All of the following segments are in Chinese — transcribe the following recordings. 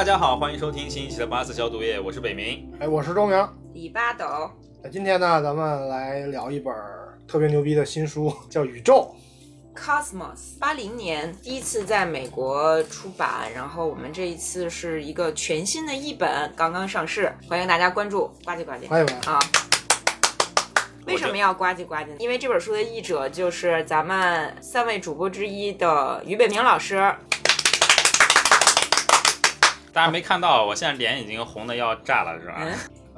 大家好，欢迎收听新一期的八四消毒液，我是北明。哎，我是周明。李八斗，那今天呢，咱们来聊一本特别牛逼的新书，叫《宇宙》。Cosmos，八零年第一次在美国出版，然后我们这一次是一个全新的译本，刚刚上市，欢迎大家关注，呱唧呱唧欢迎欢迎。啊！为什么要呱唧呱唧呢？因为这本书的译者就是咱们三位主播之一的于北明老师。大家没看到，我现在脸已经红的要炸了，是吧？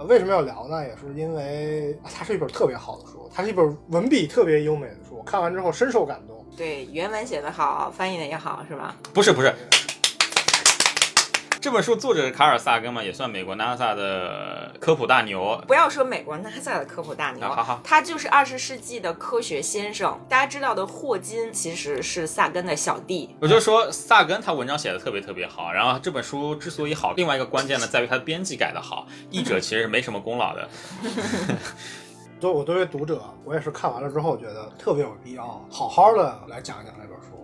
为什么要聊呢？也是因为啊它是一本特别好的书，它是一本文笔特别优美的书，我看完之后深受感动。对，原文写得好，翻译的也好，是吧？不是不是，这本书作者是卡尔萨根嘛，也算美国 NASA 的科普大牛。不要说美国 NASA 的科普大牛，啊好好他就是二十世纪的科学先生。大家知道的霍金其实是萨根的小弟，我就说萨根他文章写的特别特别好，然后这本书之所以好，另外一个关键呢在于他的编辑改的好，译者其实没什么功劳的。作我作为读者，我也是看完了之后觉得特别有必要好好的来讲一讲这本书。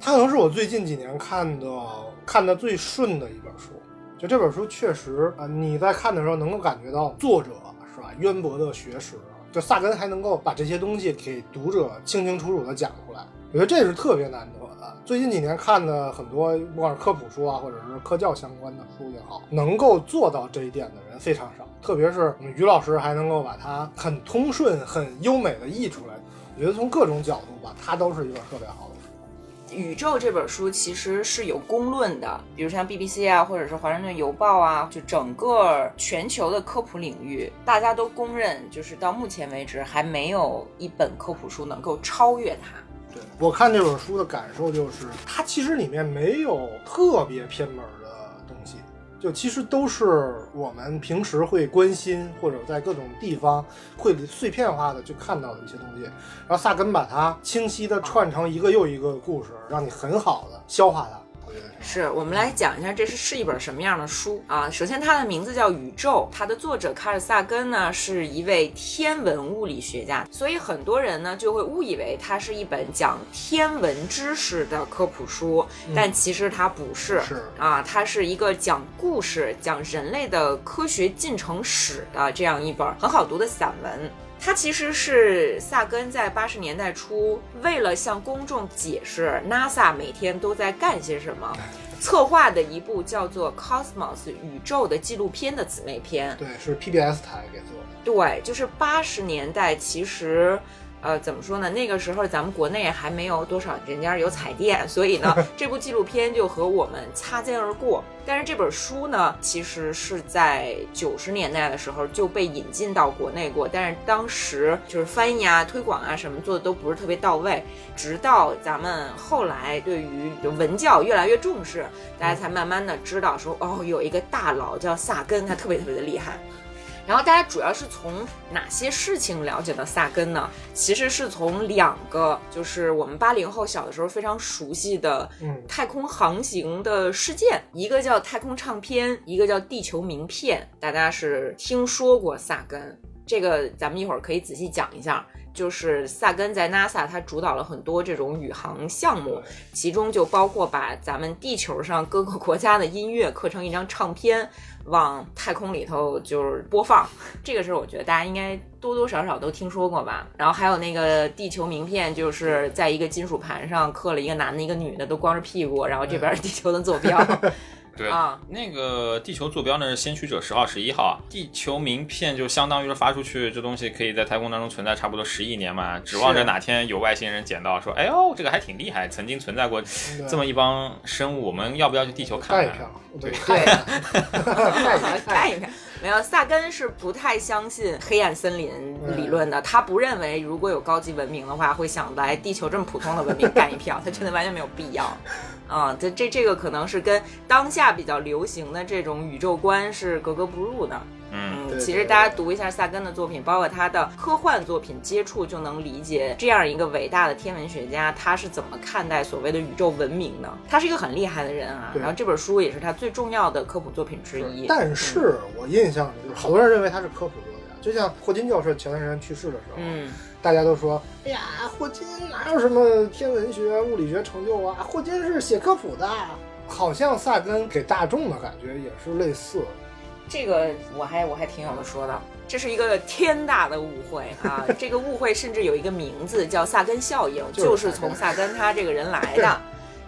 它可能是我最近几年看的看的最顺的一本书。就这本书确实啊、你在看的时候能够感觉到作者是吧渊博的学识，就萨根还能够把这些东西给读者清清楚楚的讲出来，我觉得这是特别难得的。最近几年看的很多不管是科普书啊，或者是科教相关的书也好，能够做到这一点的人非常少。特别是我们于老师还能够把它很通顺、很优美的译出来，我觉得从各种角度吧，它都是一本特别好的。《宇宙》这本书其实是有公论的，比如像 BBC 啊，或者是《华盛顿邮报》啊，就整个全球的科普领域，大家都公认，就是到目前为止还没有一本科普书能够超越它。对我看这本书的感受就是，它其实里面没有特别偏门的，就其实都是我们平时会关心或者在各种地方会碎片化的去看到的一些东西。然后萨根把它清晰的串成一个又一个故事，让你很好的消化它。我觉得是是我们来讲一下这是是一本什么样的书啊？首先，它的名字叫《宇宙》，它的作者卡尔萨根呢是一位天文物理学家，所以很多人呢就会误以为它是一本讲天文知识的科普书，但其实它不是。是啊，它是一个讲故事、讲人类的科学进程史的这样一本很好读的散文。它其实是萨根在八十年代初，为了向公众解释 NASA 每天都在干些什么，策划的一部叫做《Cosmos 宇宙》的纪录片的姊妹篇。对，是 PBS 台给做的。对，就是八十年代，其实。呃，怎么说呢？那个时候咱们国内还没有多少人家有彩电，所以呢，这部纪录片就和我们擦肩而过。但是这本书呢，其实是在九十年代的时候就被引进到国内过，但是当时就是翻译啊、推广啊什么做的都不是特别到位。直到咱们后来对于文教越来越重视，大家才慢慢的知道说，哦，有一个大佬叫萨根，他特别特别的厉害。然后大家主要是从哪些事情了解到萨根呢？其实是从两个，就是我们八零后小的时候非常熟悉的嗯太空航行的事件，一个叫太空唱片，一个叫地球名片。大家是听说过萨根，这个咱们一会儿可以仔细讲一下。就是萨根在 NASA，他主导了很多这种宇航项目，其中就包括把咱们地球上各个国家的音乐刻成一张唱片，往太空里头就是播放。这个事儿，我觉得大家应该多多少少都听说过吧。然后还有那个地球名片，就是在一个金属盘上刻了一个男的，一个女的，都光着屁股，然后这边是地球的坐 标。对啊。那个地球坐标呢是先驱者十号、十一号，地球名片就相当于是发出去，这东西可以在太空当中存在差不多十亿年嘛，指望着哪天有外星人捡到，说，哎呦，这个还挺厉害，曾经存在过。这么一帮生物，我们要不要去地球看一看，对，看一看。没有，萨根是不太相信黑暗森林理论的。他不认为如果有高级文明的话，会想来地球这么普通的文明干一票，他觉得完全没有必要。啊，这这这个可能是跟当下比较流行的这种宇宙观是格格不入的。嗯，对其实大家读一下萨根的作品，包括他的科幻作品，接触就能理解这样一个伟大的天文学家，他是怎么看待所谓的宇宙文明的。他是一个很厉害的人啊，然后这本书也是他最重要的科普作品之一。但是我印象里，就是好多人认为他是科普作家，就像霍金教授前段时间去世的时候，嗯，大家都说，哎呀，霍金哪有什么天文学、物理学成就啊？霍金是写科普的。好像萨根给大众的感觉也是类似。这个我还我还挺有的说的，这是一个天大的误会啊！这个误会甚至有一个名字叫萨根效应，就是从萨根他这个人来的。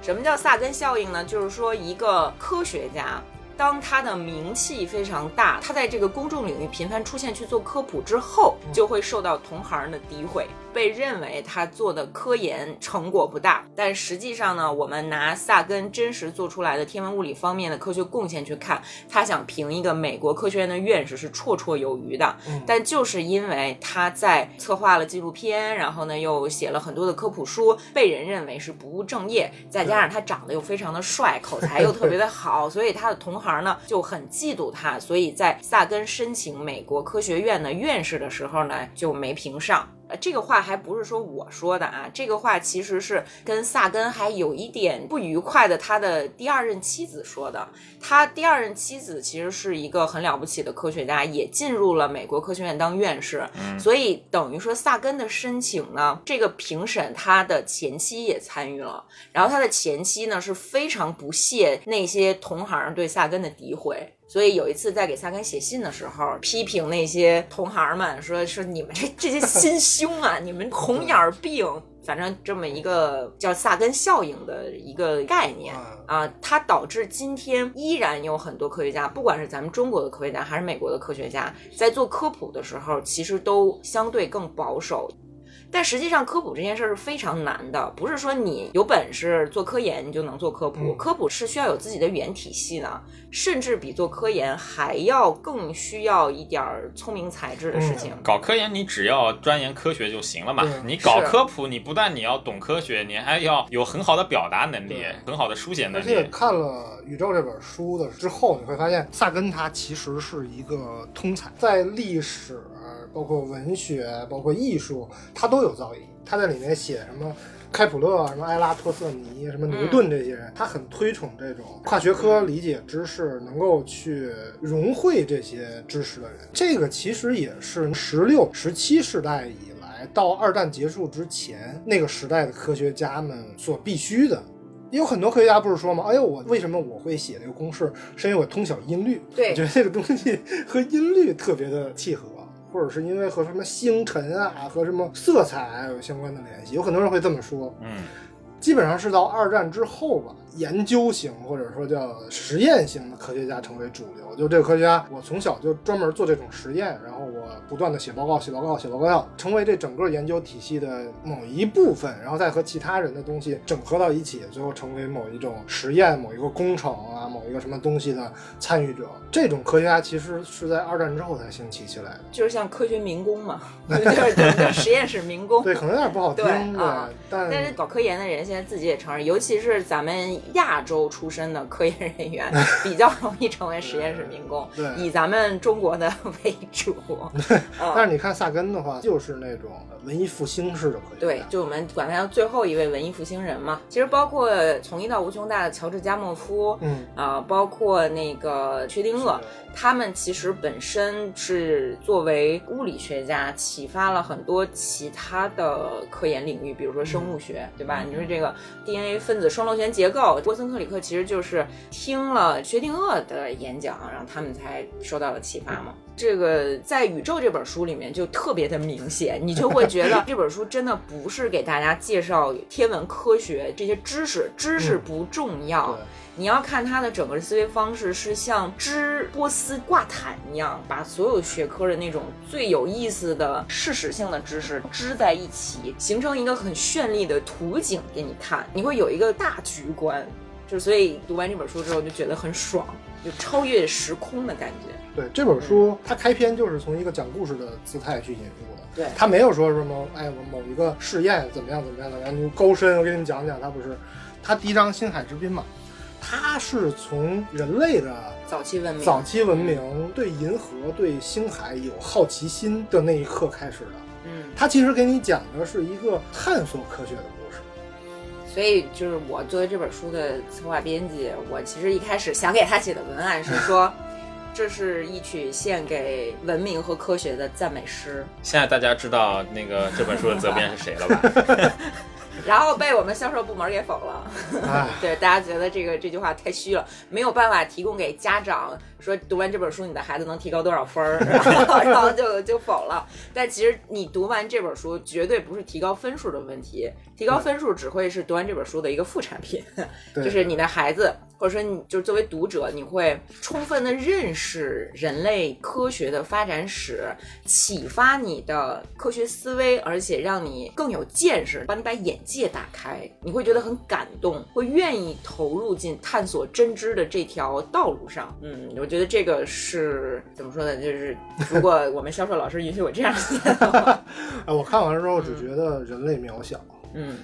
什么叫萨根效应呢？就是说一个科学家。当他的名气非常大，他在这个公众领域频繁出现去做科普之后，就会受到同行的诋毁，被认为他做的科研成果不大。但实际上呢，我们拿萨根真实做出来的天文物理方面的科学贡献去看，他想评一个美国科学院的院士是绰绰有余的。但就是因为他在策划了纪录片，然后呢又写了很多的科普书，被人认为是不务正业，再加上他长得又非常的帅，口才又特别的好，所以他的同行。行呢就很嫉妒他，所以在萨根申请美国科学院的院士的时候呢就没评上。呃，这个话还不是说我说的啊，这个话其实是跟萨根还有一点不愉快的他的第二任妻子说的。他第二任妻子其实是一个很了不起的科学家，也进入了美国科学院当院士。所以等于说萨根的申请呢，这个评审他的前妻也参与了，然后他的前妻呢是非常不屑那些同行对萨根的诋毁。所以有一次在给萨根写信的时候，批评那些同行们，说说你们 这这些心胸啊，你们红眼病，反正这么一个叫萨根效应的一个概念。啊，它导致今天依然有很多科学家，不管是咱们中国的科学家还是美国的科学家，在做科普的时候，其实都相对更保守。但实际上，科普这件事儿是非常难的，不是说你有本事做科研你就能做科普。科普是需要有自己的语言体系的，甚至比做科研还要更需要一点聪明才智的事情。搞科研你只要钻研科学就行了嘛，你搞科普你不但你要懂科学，你还要有很好的表达能力，很好的书写能力。而且看了《宇宙》这本书的之后，你会发现萨根他其实是一个通才，在历史。包括文学，包括艺术，他都有造诣。他在里面写什么开普勒、什么埃拉托瑟尼、什么牛顿这些人，他很推崇这种跨学科理解知识，能够去融汇这些知识的人。这个其实也是十六、十七世代以来到二战结束之前那个时代的科学家们所必须的。有很多科学家不是说吗？哎呦，我为什么我会写这个公式？是因为我通晓音律。对，我觉得这个东西和音律特别的契合。或者是因为和什么星辰啊，和什么色彩有相关的联系，有很多人会这么说。嗯，基本上是到二战之后吧。研究型或者说叫实验型的科学家成为主流，就这个科学家，我从小就专门做这种实验，然后我不断的写报告、写报告、写报告，成为这整个研究体系的某一部分，然后再和其他人的东西整合到一起，最后成为某一种实验、某一个工程啊、某一个什么东西的参与者。这种科学家其实是在二战之后才兴起起来的，就是像科学民工嘛，就是实验室民工。对，可能有点不好听，对，但但是搞科研的人现在自己也承认，尤其是咱们。亚洲出身的科研人员 比较容易成为实验室民工，以咱们中国的 为主。但是你看萨根的话，就是那种文艺复兴式的科学对，就我们管他叫最后一位文艺复兴人嘛。其实包括从一到无穷大的乔治加莫夫，嗯啊，包括那个薛定谔，他们其实本身是作为物理学家，启发了很多其他的科研领域，比如说生物学，对吧？你说这个 DNA 分子双螺旋结构。波森克里克其实就是听了薛定谔的演讲，然后他们才受到了启发嘛。这个在《宇宙》这本书里面就特别的明显，你就会觉得这本书真的不是给大家介绍天文科学这些知识，知识不重要。你要看他的整个思维方式是像织波斯挂毯一样，把所有学科的那种最有意思的事实性的知识织在一起，形成一个很绚丽的图景给你看，你会有一个大局观。就所以读完这本书之后就觉得很爽，就超越时空的感觉。对这本书，它开篇就是从一个讲故事的姿态去引入的。对，它没有说什么哎，我某一个试验怎么样怎么样怎么样，你高深，我给你们讲讲。它不是，它第一章星海之滨嘛。它是从人类的早期文明、早期文明对银河、对星海有好奇心的那一刻开始的。嗯，它其实给你讲的是一个探索科学的故事。所以，就是我作为这本书的策划编辑，我其实一开始想给他写的文案是说，这是一曲献给文明和科学的赞美诗。现在大家知道那个这本书的责编是谁了吧？然后被我们销售部门给否了。哎，对，大家觉得这个这句话太虚了，没有办法提供给家长说读完这本书你的孩子能提高多少分儿，然 后然后就就否了。但其实你读完这本书绝对不是提高分数的问题，提高分数只会是读完这本书的一个副产品，就是你的孩子。或者说，你就是作为读者，你会充分的认识人类科学的发展史，启发你的科学思维，而且让你更有见识，帮你把眼界打开。你会觉得很感动，会愿意投入进探索真知的这条道路上。嗯，我觉得这个是怎么说呢？就是如果我们销售老师允许我这样写的话，哎，我看完之后只觉得人类渺小。嗯，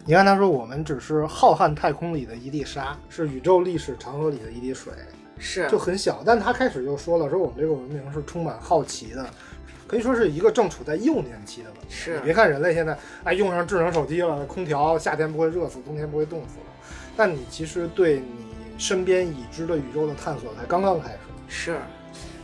你看他说我们只是浩瀚太空里的一粒沙，是宇宙历史长河里的一滴水，是就很小。但他开始就说了，说我们这个文明是充满好奇的，可以说是一个正处在幼年期的文明。是你别看人类现在哎用上智能手机了，空调夏天不会热死，冬天不会冻死了，但你其实对你身边已知的宇宙的探索才刚刚开始。是。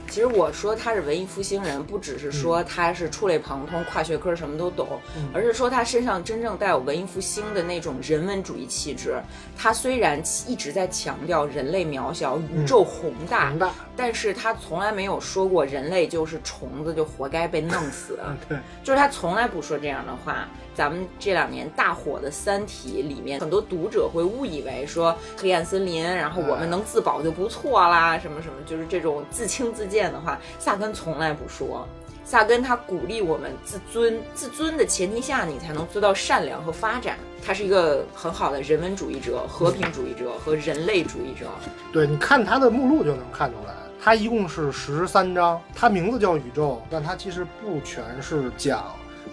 其实我说他是文艺复兴人，不只是说他是触类旁通、跨学科什么都懂，嗯而是说他身上真正带有文艺复兴的那种人文主义气质。他虽然一直在强调人类渺小、宇宙宏大，但是他从来没有说过人类就是虫子，就活该被弄死。嗯，对，就是他从来不说这样的话。咱们这两年大火的《三体》里面，很多读者会误以为说黑暗森林，然后我们能自保就不错啦，什么什么，就是这种自轻自贱的话，萨根从来不说。萨根他鼓励我们自尊，自尊的前提下，你才能做到善良和发展。他是一个很好的人文主义者、和平主义者和人类主义者。对，你看他的目录就能看出来，他一共是十三章，他名字叫宇宙，但他其实不全是讲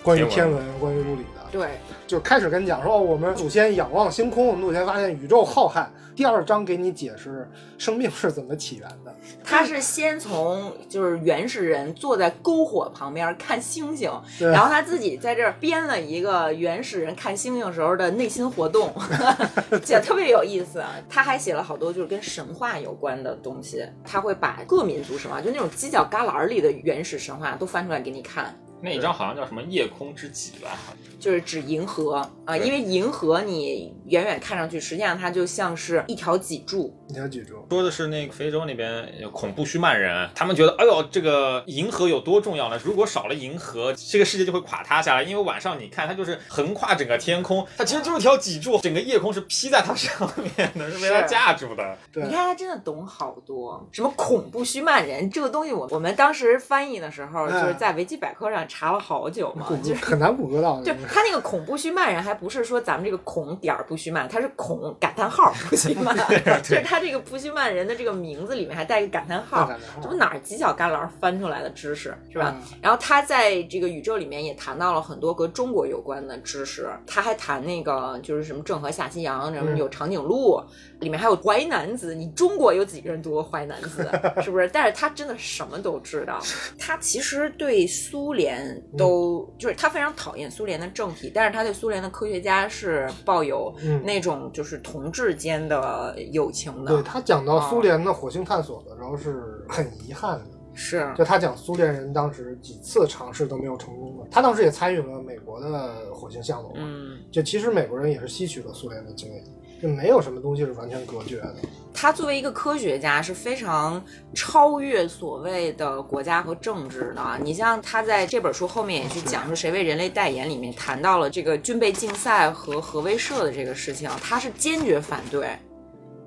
关于天天文、关于物理的。对，就开始跟你讲说，哦，我们祖先仰望星空，我们祖先发现宇宙浩瀚。第二章给你解释生命是怎么起源的。他是先从就是原始人坐在篝火旁边看星星，然后他自己在这儿编了一个原始人看星星时候的内心活动，写得特别有意思。他还写了好多就是跟神话有关的东西，他会把各民族神话，就那种犄角旮旯里的原始神话都翻出来给你看。那一张好像叫什么夜空之脊吧？就是指银河啊、对因为银河你远远看上去，实际上它就像是一条脊柱，一条脊柱，说的是那个非洲那边有恐怖须曼人，他们觉得，哎呦，这个银河有多重要呢？如果少了银河，这个世界就会垮塌下来。因为晚上你看，它就是横跨整个天空，它其实就是条脊柱，整个夜空是披在它上面的，是被它架住的。对你看他真的懂好多，什么恐怖须曼人这个东西我，我们当时翻译的时候，哎就是在维基百科上查了好久嘛，就是。很难谷歌到。就他那个恐怖须曼人，还不是说咱们这个恐点儿不须曼，他是恐感叹号不须曼，就是他这个不须曼人的这个名字里面还带一个感叹号，这不哪儿犄角旮旯翻出来的知识是吧？嗯然后他在这个宇宙里面也谈到了很多和中国有关的知识，他还谈那个就是什么郑和下西洋，然后嗯有长颈鹿，里面还有淮南子。你中国有几个人读过淮南子？是不是？但是他真的什么都知道。他其实对苏联都、就是他非常讨厌苏联的政体，但是他对苏联的科学家是抱有嗯。那种就是同志间的友情的。对他讲到啊。苏联的火星探索的时候是很遗憾的，是。就他讲苏联人当时几次尝试都没有成功的，他当时也参与了美国的火星项目嘛，嗯。就其实美国人也是吸取了苏联的经验，就没有什么东西是完全隔绝的。他作为一个科学家是非常超越所谓的国家和政治的。你像他在这本书后面也去讲说谁为人类代言，里面谈到了这个军备竞赛和核威慑的这个事情，他是坚决反对。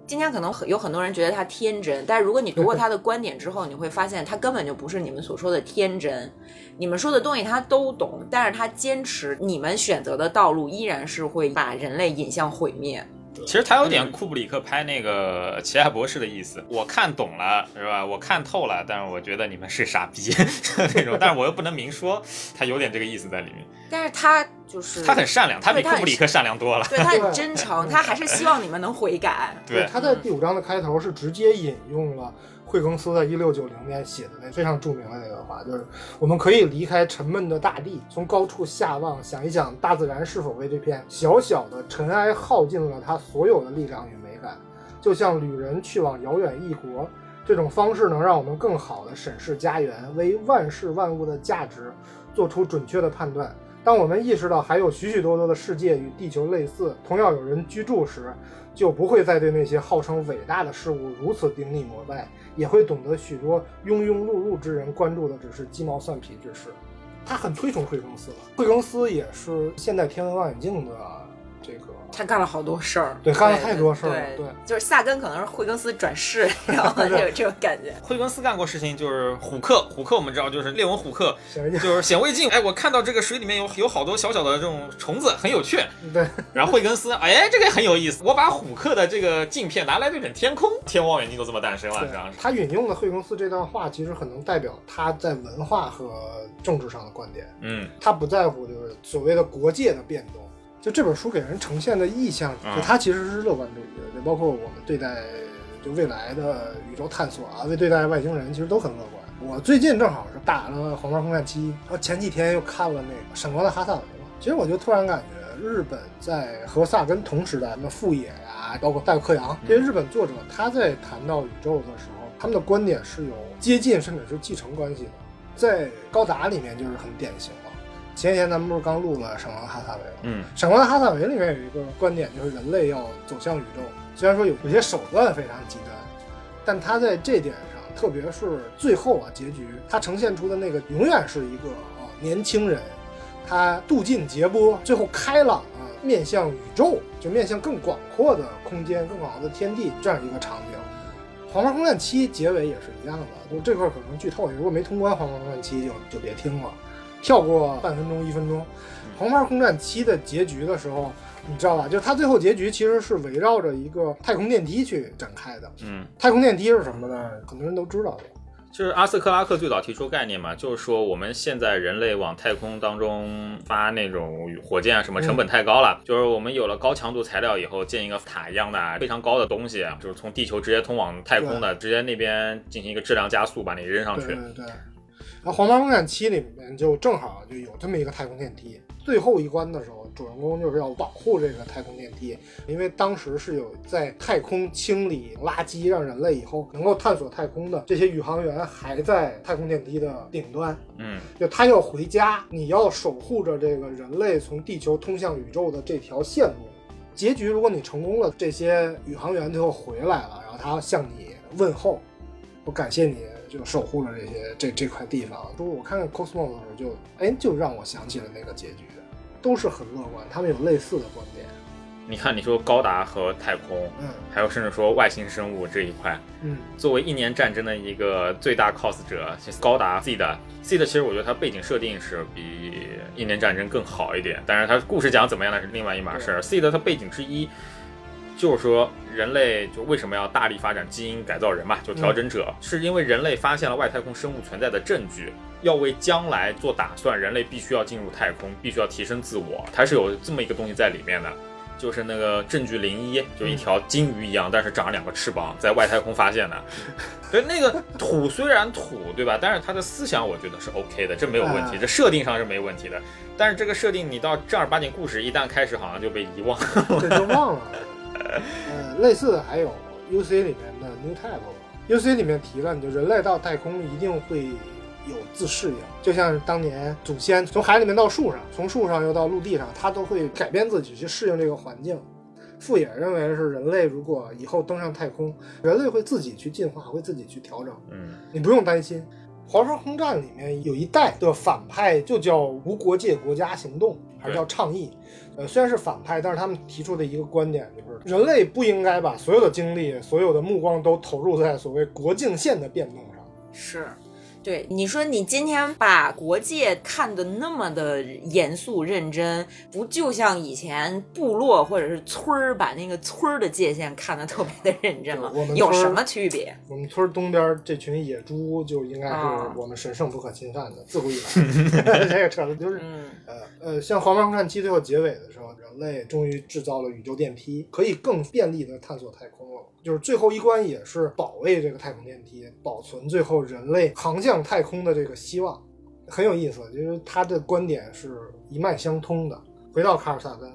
今天可能很有很多人觉得他天真，但是如果你读过他的 观点之后，你会发现他根本就不是你们所说的天真。你们说的东西他都懂，但是他坚持你们选择的道路依然是会把人类引向毁灭。其实他有点库布里克拍那个《奇爱博士》的意思，我看懂了，是吧？我看透了，但是我觉得你们是傻逼 那种，但是我又不能明说，他有点这个意思在里面。但是他就是他很善良，他比库布里克善良多了。对他很真诚，他还是希望你们能悔改。对，他在第五章的开头是直接引用了惠更斯在一六九零年写的那非常著名的那个话，就是我们可以离开沉闷的大地，从高处下望，想一想大自然是否为这片小小的尘埃耗尽了它所有的力量与美感，就像旅人去往遥远异国。这种方式能让我们更好地审视家园，为万事万物的价值做出准确的判断。当我们意识到还有许许多多的世界与地球类似，同样有人居住时，就不会再对那些号称伟大的事物如此顶礼膜拜，也会懂得许多庸庸碌碌之人关注的只是鸡毛蒜皮之事。他很推崇惠更斯了，惠更斯也是现代天文望远镜的他干了好多事儿，对干了太多事儿了对对就是萨根可能是惠更斯转世，然后就有这种感觉。惠更斯干过事情，就是虎克，虎克我们知道就是列文虎克，显微镜，就是显微镜。哎，我看到这个水里面有有好多小小的这种虫子，很有趣。对，然后惠更斯，哎，这个很有意思。我把虎克的这个镜片拿来对准天空，天文望远镜都这么诞生了，对这样。他引用的惠更斯这段话，其实很能代表他在文化和政治上的观点。嗯他不在乎就是所谓的国界的变动。就这本书给人呈现的意象，嗯就它其实是乐观主义的，就包括我们对待就未来的宇宙探索啊，为对待外星人，其实都很乐观。我最近正好是打了《黄牌空战七》，然后前几天又看了那个《闪光的哈萨维》嘛，其实我就突然感觉日本在和萨根同时代，那富野呀、包括戴克洋这些日本作者，他在谈到宇宙的时候，他们的观点是有接近甚至是继承关系的。在高达里面就是很典型嘛。前几天咱们不是刚录了《闪光的哈萨维》吗？嗯《闪光的哈萨维》里面有一个观点，就是人类要走向宇宙。虽然说有有些手段非常极端，但他在这点上，特别是最后啊结局，他呈现出的那个永远是一个啊年轻人，他渡尽劫波，最后开朗啊面向宇宙，就面向更广阔的空间、更广阔的天地这样一个场景。《黄牌空战七》结尾也是一样的，就这块儿可能剧透，如果没通关《黄牌空战七》就就别听了，跳过半分钟、一分钟。《黄牌空战七》的结局的时候，你知道吧？就它最后结局其实是围绕着一个太空电梯去展开的。嗯，太空电梯是什么呢？很多人都知道的。就是阿瑟克拉克最早提出概念嘛，就是说我们现在人类往太空当中发那种火箭啊，什么成本太高了，就是我们有了高强度材料以后，建一个塔一样的非常高的东西，就是从地球直接通往太空的，直接那边进行一个质量加速，把你扔上去。对对对。然后《黄毛空战七》里面就正好就有这么一个太空电梯，最后一关的时候，主人公就是要保护这个太空电梯，因为当时是有在太空清理垃圾，让人类以后能够探索太空的这些宇航员还在太空电梯的顶端，嗯。就他要回家，你要守护着这个人类从地球通向宇宙的这条线路。结局，如果你成功了，这些宇航员最后回来了，然后他向你问候，我感谢你，就守护了这些这这块地方。说我看看 Cosmos 的时候就，哎，就让我想起了那个结局，都是很乐观，他们有类似的观点。你看，你说高达和太空，嗯还有甚至说外星生物这一块，嗯，作为一年战争的一个最大 cos 者，高达 C 的 C 的，其实我觉得它背景设定是比一年战争更好一点，但是它故事讲怎么样那是另外一码事儿。C 的它背景之一就是说人类就为什么要大力发展基因改造人嘛，就调整者，是因为人类发现了外太空生物存在的证据，要为将来做打算，人类必须要进入太空，必须要提升自我，它是有这么一个东西在里面的。就是那个证据零一，就一条金鱼一样，但是长了两个翅膀，在外太空发现的。对，那个土虽然土，对吧？但是他的思想我觉得是 OK 的，这没有问题，哎这设定上是没问题的。但是这个设定你到正儿八经故事一旦开始，好像就被遗忘。了，对就忘了。呃，类似的还有 UC 里面的 New Type。UC 里面提了，你就人类到太空一定会有自适应，就像当年祖先从海里面到树上，从树上又到陆地上，他都会改变自己去适应这个环境。富野认为是人类如果以后登上太空，人类会自己去进化，会自己去调整，嗯你不用担心。《华沙空战》里面有一代的反派就叫无国界国家行动，还是叫倡议。呃，虽然是反派，但是他们提出的一个观点就是，人类不应该把所有的精力、所有的目光都投入在所谓国境线的变动上。是，对你说，你今天把国界看得那么的严肃认真，不就像以前部落或者是村儿把那个村儿的界限看得特别的认真吗我们？有什么区别？我们村东边这群野猪就应该是啊我们神圣不可侵犯的，自古以来。这个扯的就是嗯，呃呃，像《黄毛空战七》最后结尾的时候，人类终于制造了宇宙电梯，可以更便利的探索太空了。就是最后一关也是保卫这个太空电梯，保存最后人类航向太空的这个希望，很有意思。就是他的观点是一脉相通的。回到卡尔萨根，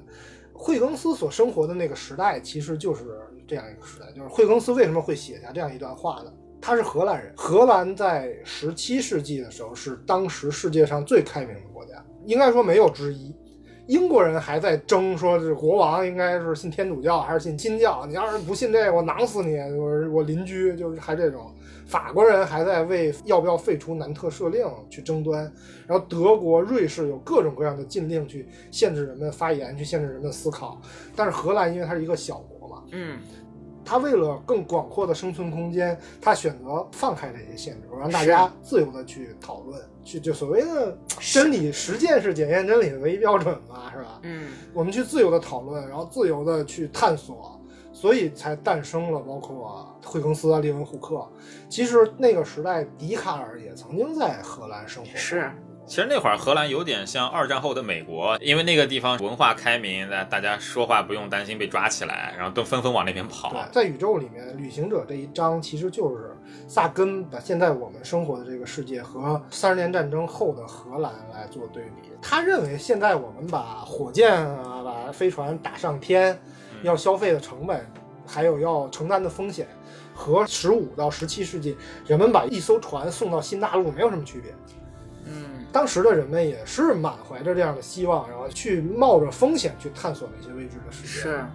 惠更斯所生活的那个时代，其实就是这样一个时代。就是惠更斯为什么会写下这样一段话呢？他是荷兰人。荷兰在十七世纪的时候是当时世界上最开明的国家，应该说没有之一。英国人还在争，说这国王应该是信天主教还是信新教？你要是不信这个，我囊死你！我我邻居就是还这种。法国人还在为要不要废除南特赦令去争端，然后德国、瑞士有各种各样的禁令去限制人们发言，去限制人们思考。但是荷兰因为它是一个小国嘛，嗯，他为了更广阔的生存空间，他选择放开这些限制，让大家自由的去讨论，去就所谓的真理实践是检验真理的唯一标准嘛，是吧？嗯，我们去自由的讨论，然后自由的去探索，所以才诞生了包括惠更斯啊、列文虎克。其实那个时代，笛卡尔也曾经在荷兰生活。是。其实那会儿荷兰有点像二战后的美国，因为那个地方文化开明，大大家说话不用担心被抓起来，然后都纷纷往那边跑。在宇宙里面，旅行者这一章其实就是萨根把现在我们生活的这个世界和三十年战争后的荷兰来做对比。他认为现在我们把火箭啊、把飞船打上天，要消费的成本，还有要承担的风险，和十五到十七世纪人们把一艘船送到新大陆没有什么区别。嗯，当时的人们也是满怀着这样的希望，然后去冒着风险去探索那些未知的世界。是，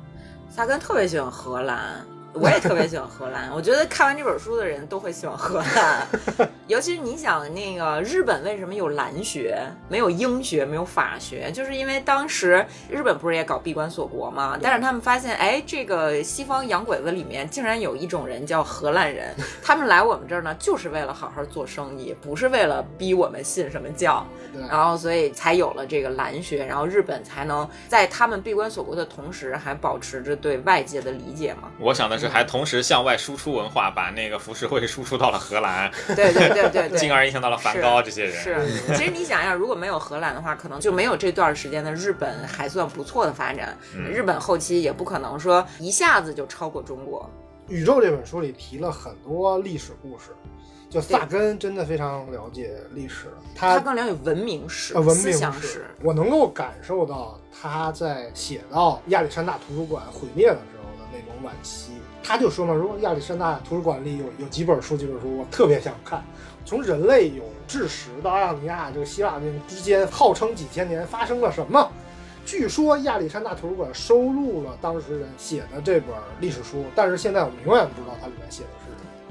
萨根特别喜欢荷兰。我也特别喜欢荷兰，我觉得看完这本书的人都会喜欢荷兰，尤其是你想那个日本为什么有兰学，没有英学，没有法学，就是因为当时日本不是也搞闭关锁国吗？但是他们发现，哎，这个西方洋鬼子里面竟然有一种人叫荷兰人，他们来我们这儿呢，就是为了好好做生意，不是为了逼我们信什么教，然后所以才有了这个兰学，然后日本才能在他们闭关锁国的同时，还保持着对外界的理解嘛。我想的是。还同时向外输出文化，把那个浮世绘输出到了荷兰，对对对对对，进而影响到了梵高这些人。是，其实你想想，如果没有荷兰的话，可能就没有这段时间的日本还算不错的发展。日本后期也不可能说一下子就超过中国。宇宙这本书里提了很多历史故事，就萨根真的非常了解历史，他更了解文明史、文明史。我能够感受到他在写到亚历山大图书馆毁灭的时候的那种惋惜。他就说嘛，如果亚历山大图书馆里有有几本书，几本书我特别想看。从人类有智识到阿尼亚这个希腊人之间，号称几千年发生了什么？据说亚历山大图书馆收录了当时人写的这本历史书，但是现在我们永远不知道它里面写的什么。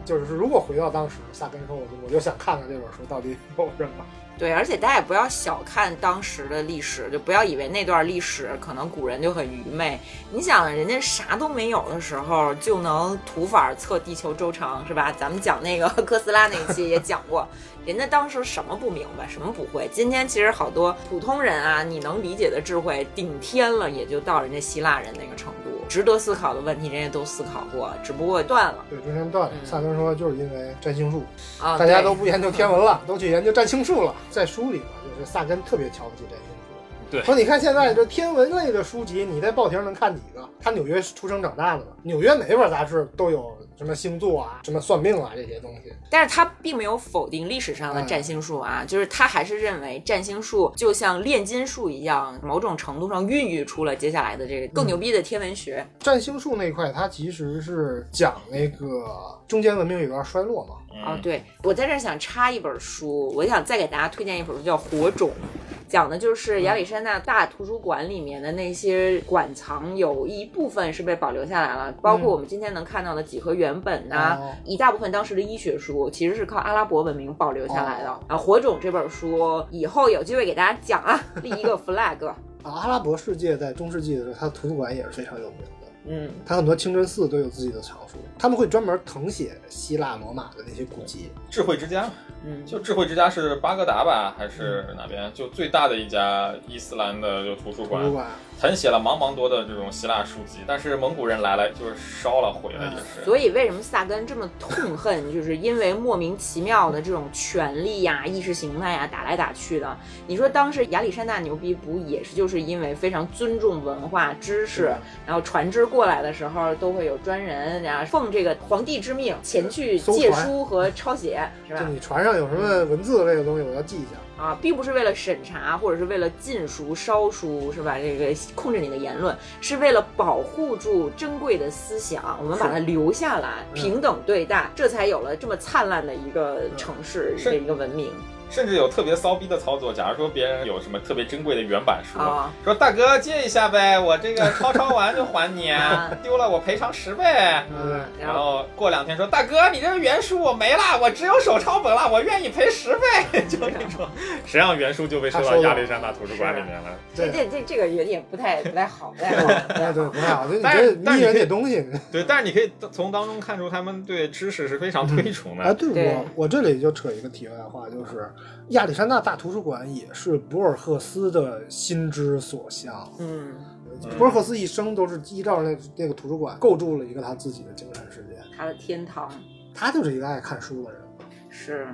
就是如果回到当时，萨根说，我就我就想看看这本书到底有什么。对，而且大家也不要小看当时的历史，就不要以为那段历史可能古人就很愚昧。你想，人家啥都没有的时候就能土法测地球周长，是吧？咱们讲那个 哥斯拉那一期也讲过，人家当时什么不明白，什么不会。今天其实好多普通人啊，你能理解的智慧，顶天了也就到人家希腊人那个程度，值得思考的问题，人家都思考过，只不过断了。对，中间断了。萨根说，就是因为占星术啊，大家都不研究天文了，都去研究占星术了。在书里嘛，就是萨根特别瞧不起占星术。对，说你看现在这天文类的书籍，你在报亭能看几个？他纽约出生长大的嘛，纽约每一本杂志都有什么星座啊、什么算命啊这些东西。但是他并没有否定历史上的占星术啊，就是他还是认为占星术就像炼金术一样，某种程度上孕育出了接下来的这个更牛逼的天文学。占星术那块，它其实是讲那个中间文明有一段衰落嘛。哦，对，我在这想插一本书，我想再给大家推荐一本书，叫《火种》，讲的就是亚历山大大图书馆里面的那些馆藏，有一部分是被保留下来了，包括我们今天能看到的几何原本呐，一大部分当时的医学书，其实是靠阿拉伯文明保留下来的。啊，《火种》这本书以后有机会给大家讲啊，立一个 flag。啊，阿拉伯世界在中世纪的时候，它的图书馆也是非常有名的。嗯，他很多清真寺都有自己的藏书，他们会专门誊写希腊罗马的那些古籍。智慧之家，嗯，就智慧之家是巴格达吧，还是哪边？就最大的一家伊斯兰的就图书馆，誊写了茫茫多的这种希腊书籍，但是蒙古人来了就是烧了毁了也是。所以为什么萨根这么痛恨？就是因为莫名其妙的这种权力呀、意识形态呀打来打去的。你说当时亚历山大牛逼不也是就是因为非常尊重文化知识，然后船只过来的时候都会有专人，然后奉这个皇帝之命前去借书和抄写，是吧？就你船上。上有什么文字类的东西，我要记一下。啊，并不是为了审查或者是为了禁书、烧书，是吧？这个控制你的言论，是为了保护住珍贵的思想，我们把它留下来，嗯平等对待，这才有了这么灿烂的一个城市是的一个文明甚至有特别骚逼的操作，假如说别人有什么特别珍贵的原版书，啊。说大哥借一下呗，我这个抄抄完就还你啊，丢了我赔偿十倍。嗯，然然后后过两天说大哥，你这个原书我没了，我只有手抄本了，我愿意赔十倍，就那种。实际上原书就被收到亚历山大图书馆里面了。这 这这这个有点不太不太好，不太好，不太哎，对，好。不太好，但是但是你可以这东西。对，但是你可以从当中看出他们对知识是非常推崇的。哎，对对我我这里就扯一个题外话，就是亚历山大大图书馆也是博尔赫斯的心之所向。嗯，博尔赫斯一生都是依照那那个图书馆构筑了一个他自己的精神世界。他的天堂他就是一个爱看书的人。是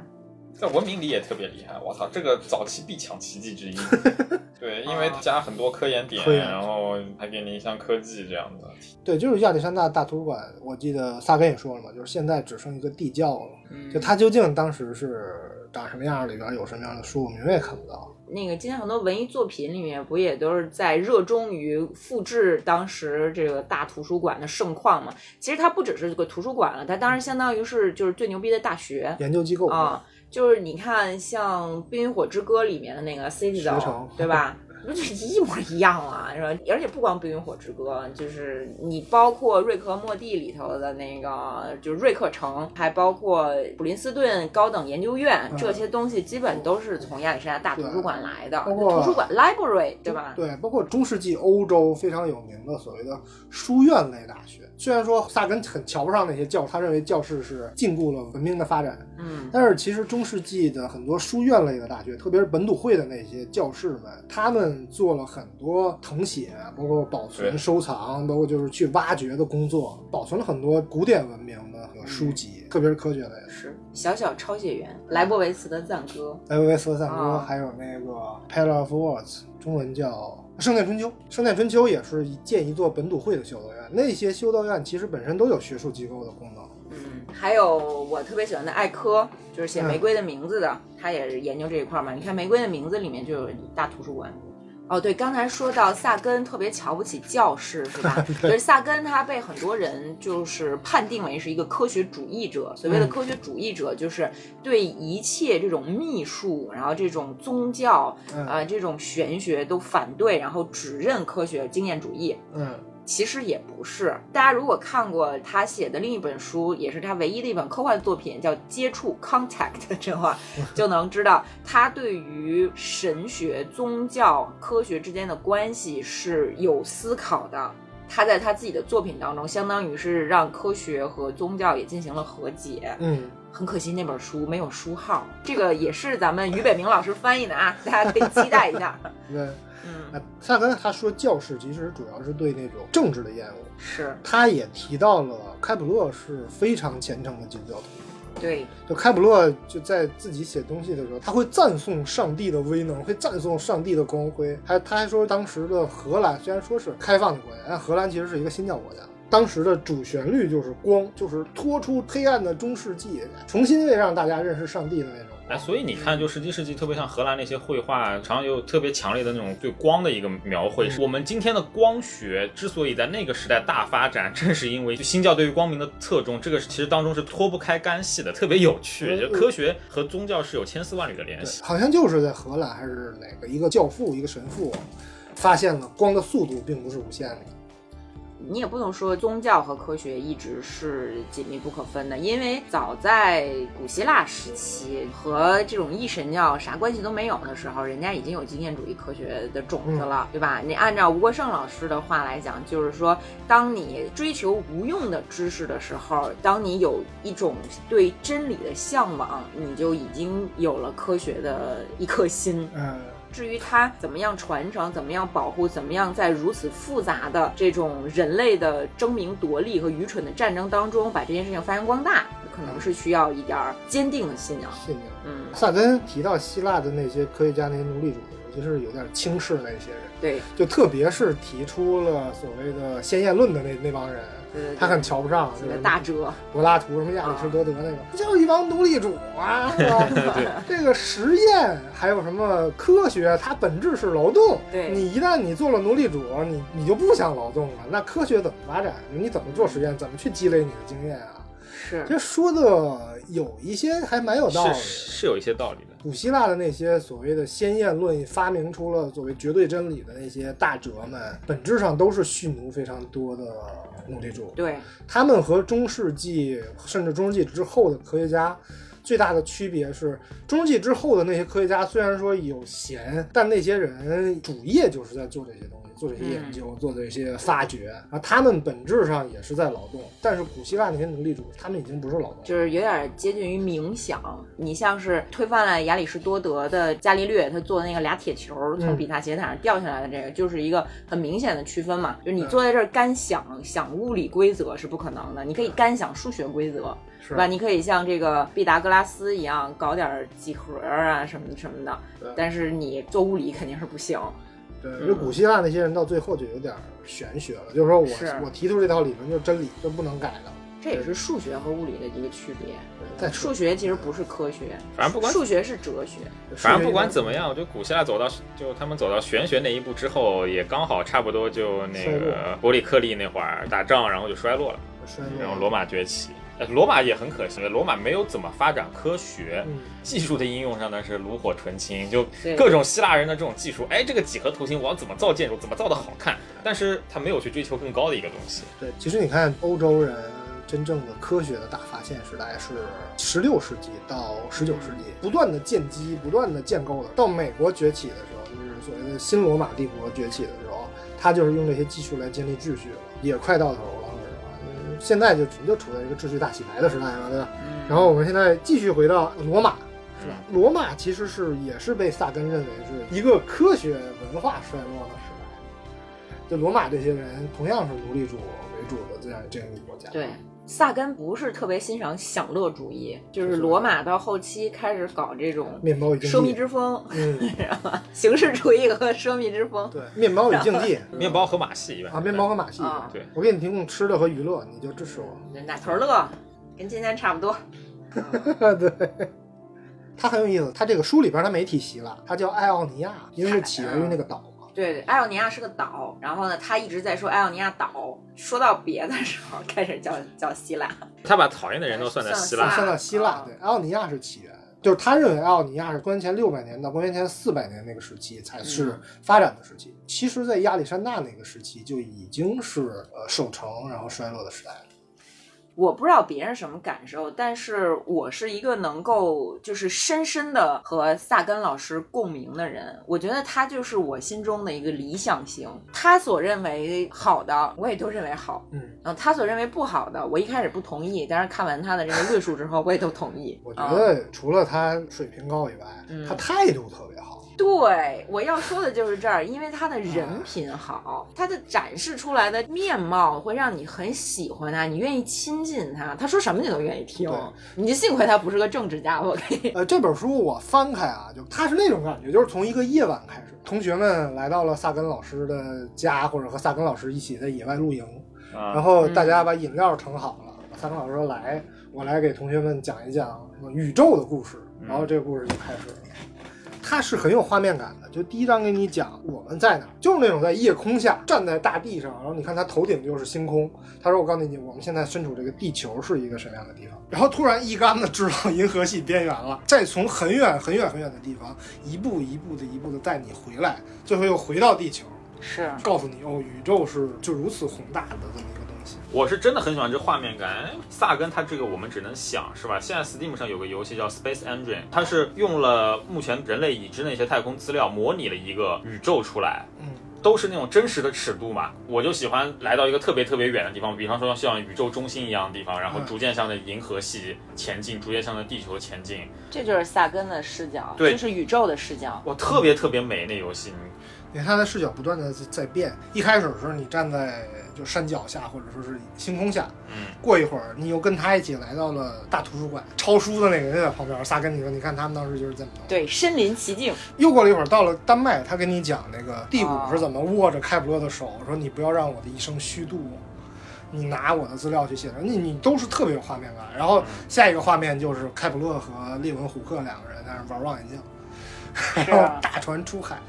在文明里也特别厉害，我操，这个早期必抢奇迹之一。对，因为加很多科研点，然后还给你一项科技这样的。对，就是亚历山大大图书馆，我记得萨根也说了嘛，就是现在只剩一个地窖了。嗯就他究竟当时是长什么样，里边有什么样的书，我们永远看不到。那个今天很多文艺作品里面不也都是在热衷于复制当时这个大图书馆的盛况嘛？其实它不只是这个图书馆了，它当然相当于是就是最牛逼的大学研究机构啊。就是你看，像《冰与火之歌》里面的那个石城对吧？不 就是一模一样啊，是吧？而且不光《冰与火之歌》，就是你包括瑞克和莫蒂里头的那个，就是瑞克城，还包括普林斯顿高等研究院，嗯这些东西基本都是从亚历山大大图书馆来的。包括图书馆 library 对吧？对，包括中世纪欧洲非常有名的所谓的书院类大学。虽然说萨根很瞧不上那些教，他认为教士是禁锢了文明的发展，嗯，但是其实中世纪的很多书院类的大学，特别是本土会的那些教士们，他们做了很多誊写，包括保存、收藏，包括就是去挖掘的工作，保存了很多古典文明的书籍，特别是科学类的。是小小抄写员莱博维茨的赞歌。莱博维茨的赞歌，啊还有那个《Palace of Words》，中文叫《圣殿春秋》。圣殿春秋也是一建一座本土会的修道院，那些修道院其实本身都有学术机构的功能。嗯，还有我特别喜欢的艾科，就是写《嗯玫瑰的名字》的，他也是研究这一块嘛。你看《玫瑰的名字》里面就有大图书馆。哦，对，刚才说到萨根特别瞧不起教士，是吧？就是萨根他被很多人就是判定为是一个科学主义者。所谓的嗯科学主义者，就是对一切这种秘术，然后这种宗教，嗯呃，这种玄学都反对，然后只认科学经验主义。嗯，其实也不是，大家如果看过他写的另一本书，也是他唯一的一本科幻作品，叫《接触 （Contact） 》的话，就能知道他对于神学、宗教、科学之间的关系是有思考的。他在他自己的作品当中，相当于是让科学和宗教也进行了和解。嗯，很可惜那本书没有书号，这个也是咱们俞北明老师翻译的啊，大家可以期待一下。对。嗯，那萨根他说教士其实主要是对那种政治的厌恶，是他也提到了开普勒是非常虔诚的基督教徒。对，就开普勒就在自己写东西的时候，他会赞颂上帝的威能，会赞颂上帝的光辉。还他还说，当时的荷兰虽然说是开放的国家，但荷兰其实是一个新教国家。当时的主旋律就是光，就是拖出黑暗的中世纪，重新为让大家认识上帝的那种哎，所以你看，就十七世纪，特别像荷兰那些绘画，常常有特别强烈的那种对光的一个描绘。嗯我们今天的光学之所以在那个时代大发展，正是因为就新教对于光明的侧重，这个其实当中是脱不开干系的，特别有趣。嗯就科学和宗教是有千丝万缕的联系。好像就是在荷兰还是哪个一个教父一个神父，发现了光的速度并不是无限的。你也不能说宗教和科学一直是紧密不可分的，因为早在古希腊时期和这种一神教啥关系都没有的时候，人家已经有经验主义科学的种子了，对吧？你按照吴国胜老师的话来讲，就是说，当你追求无用的知识的时候，当你有一种对真理的向往，你就已经有了科学的一颗心。嗯，至于它怎么样传承、怎么样保护、怎么样在如此复杂的这种人类的争名夺利和愚蠢的战争当中把这件事情发扬光大，可能是需要一点儿坚定的信仰。信仰。嗯，萨根提到希腊的那些科学家、那些奴隶主，尤其是有点轻视那些人，对，就特别是提出了所谓的先验论的那那帮人，他很瞧不上这个大哲，柏拉图什么亚里士多德那个，不就是一帮奴隶主啊？是吧？这个实验还有什么科学，它本质是劳动。对你一旦你做了奴隶主，你你就不想劳动了，那科学怎么发展？你怎么做实验？怎么去积累你的经验啊？是这说的有一些还蛮有道理的。是是有一些道理的。古希腊的那些所谓的先验论，发明出了所谓绝对真理的那些大哲们，本质上都是蓄奴非常多的奴隶主。对，他们和中世纪甚至中世纪之后的科学家最大的区别是，中世纪之后的那些科学家虽然说有闲，但那些人主业就是在做这些东西，做这些研究，做这些发掘啊，他们本质上也是在劳动。但是古希腊那些奴隶主，他们已经不是劳动，就是有点接近于冥想。你像是推翻了亚里士多德的伽利略，他做的那个俩铁球从比萨斜塔上掉下来的这个，就是一个很明显的区分嘛。就是你坐在这儿干想想物理规则是不可能的，你可以干想数学规则。是吧？你可以像这个毕达哥拉斯一样搞点几何啊什么什么的，但是你做物理肯定是不行。对，因为古希腊那些人到最后就有点玄学了，就是说我是我提出这套理论就是真理，就不能改的。这也是数学和物理的一个区别。在数学其实不是科学，反正不管数学是哲学。反正不管怎么样，我觉得古希腊走到就他们走到玄学那一步之后，也刚好差不多就那个伯里克利那会儿打仗，然后就衰落了，衰然后罗马崛起。呃，罗马也很可惜，罗马没有怎么发展科学，嗯技术的应用上呢是炉火纯青，就各种希腊人的这种技术，哎，这个几何图形我要怎么造建筑，怎么造的好看，但是他没有去追求更高的一个东西。对，其实你看欧洲人真正的科学的大发现时代是十六世纪到十九世纪，不断的建基、不断的建构的。到美国崛起的时候，就是所谓的新罗马帝国崛起的时候，他就是用这些技术来建立秩序了，也快到头现在就就处在一个秩序大洗牌的时代了，对吧？嗯然后我们现在继续回到罗马，是吧？罗马其实是也是被萨根认为是一个科学文化衰落的时代。就罗马这些人同样是奴隶主为主的这样这样一个国家。对，萨根不是特别欣赏享乐主义，就是罗马到后期开始搞这种面包与奢靡之风，嗯，形式主义和奢靡之风。对，面包与竞技面包和马戏啊，面包和马戏。啊对我给你提供吃的和娱乐，你就支持我。奶头乐跟今天差不多。对。他很有意思，他这个书里边他没提希腊，他叫艾奥尼亚，因为是起源于那个岛嘛。对，艾奥尼亚是个岛，然后呢，他一直在说艾奥尼亚岛，说到别的时候开始叫叫希腊。他把讨厌的人都算在希腊，算到希腊，啊对，艾奥尼亚是起源，就是他认为艾奥尼亚是公元前六百年到公元前四百年那个时期才是发展的时期。其实，在亚历山大那个时期就已经是呃守城然后衰落的时代了。我不知道别人什么感受，但是我是一个能够就是深深的和萨根老师共鸣的人。我觉得他就是我心中的一个理想型，他所认为好的，我也都认为好。嗯，然后他所认为不好的，我一开始不同意，但是看完他的这个论述之后，我也都同意。我觉啊得除了他水平高以外，嗯他态度特别好。对，我要说的就是这儿，因为他的人品好，他的展示出来的面貌会让你很喜欢他，你愿意亲近他，他说什么你都愿意听对，你就幸亏他不是个政治家，我可以。呃，这本书我翻开啊，就他是那种感觉，就是从一个夜晚开始，同学们来到了萨根老师的家，或者和萨根老师一起在野外露营，啊然后大家把饮料盛好了，萨根老师说来，我来给同学们讲一讲宇宙的故事，然后这个故事就开始了。它是很有画面感的，就第一章给你讲我们在哪儿，就是那种在夜空下站在大地上，然后你看他头顶就是星空。他说：“我告诉你，我们现在身处这个地球是一个什么样的地方。”然后突然一竿子支到银河系边缘了，再从很远很远很远的地方一步一步的一步的带你回来，最后又回到地球，是，告诉你哦，宇宙是就如此宏大的这么一个东西。我是真的很喜欢这画面感。哎萨根他这个我们只能想是吧？现在 Steam 上有个游戏叫 Space Engine，它是用了目前人类已知的一些太空资料，模拟了一个宇宙出来。嗯，都是那种真实的尺度嘛，我就喜欢来到一个特别特别远的地方，比方说像宇宙中心一样的地方，然后嗯逐渐向着银河系前进，逐渐向着地球前进。这就是萨根的视角，对就是宇宙的视角。哇，特别特别美那游戏，因为它的视角不断的在变。一开始的时候，你站在就山脚下，或者说是星空下，嗯，过一会儿，你又跟他一起来到了大图书馆，抄书的那个人在旁边。仨跟，你说，你看他们当时就是这么弄。对，身临其境。又过了一会儿，到了丹麦，他跟你讲那个第五啊是怎么握着开普勒的手，说你不要让我的一生虚度。你拿我的资料去写的，你你都是特别有画面感。然后下一个画面就是开普勒和列文虎克两个人在那玩望远镜，然后大船出海，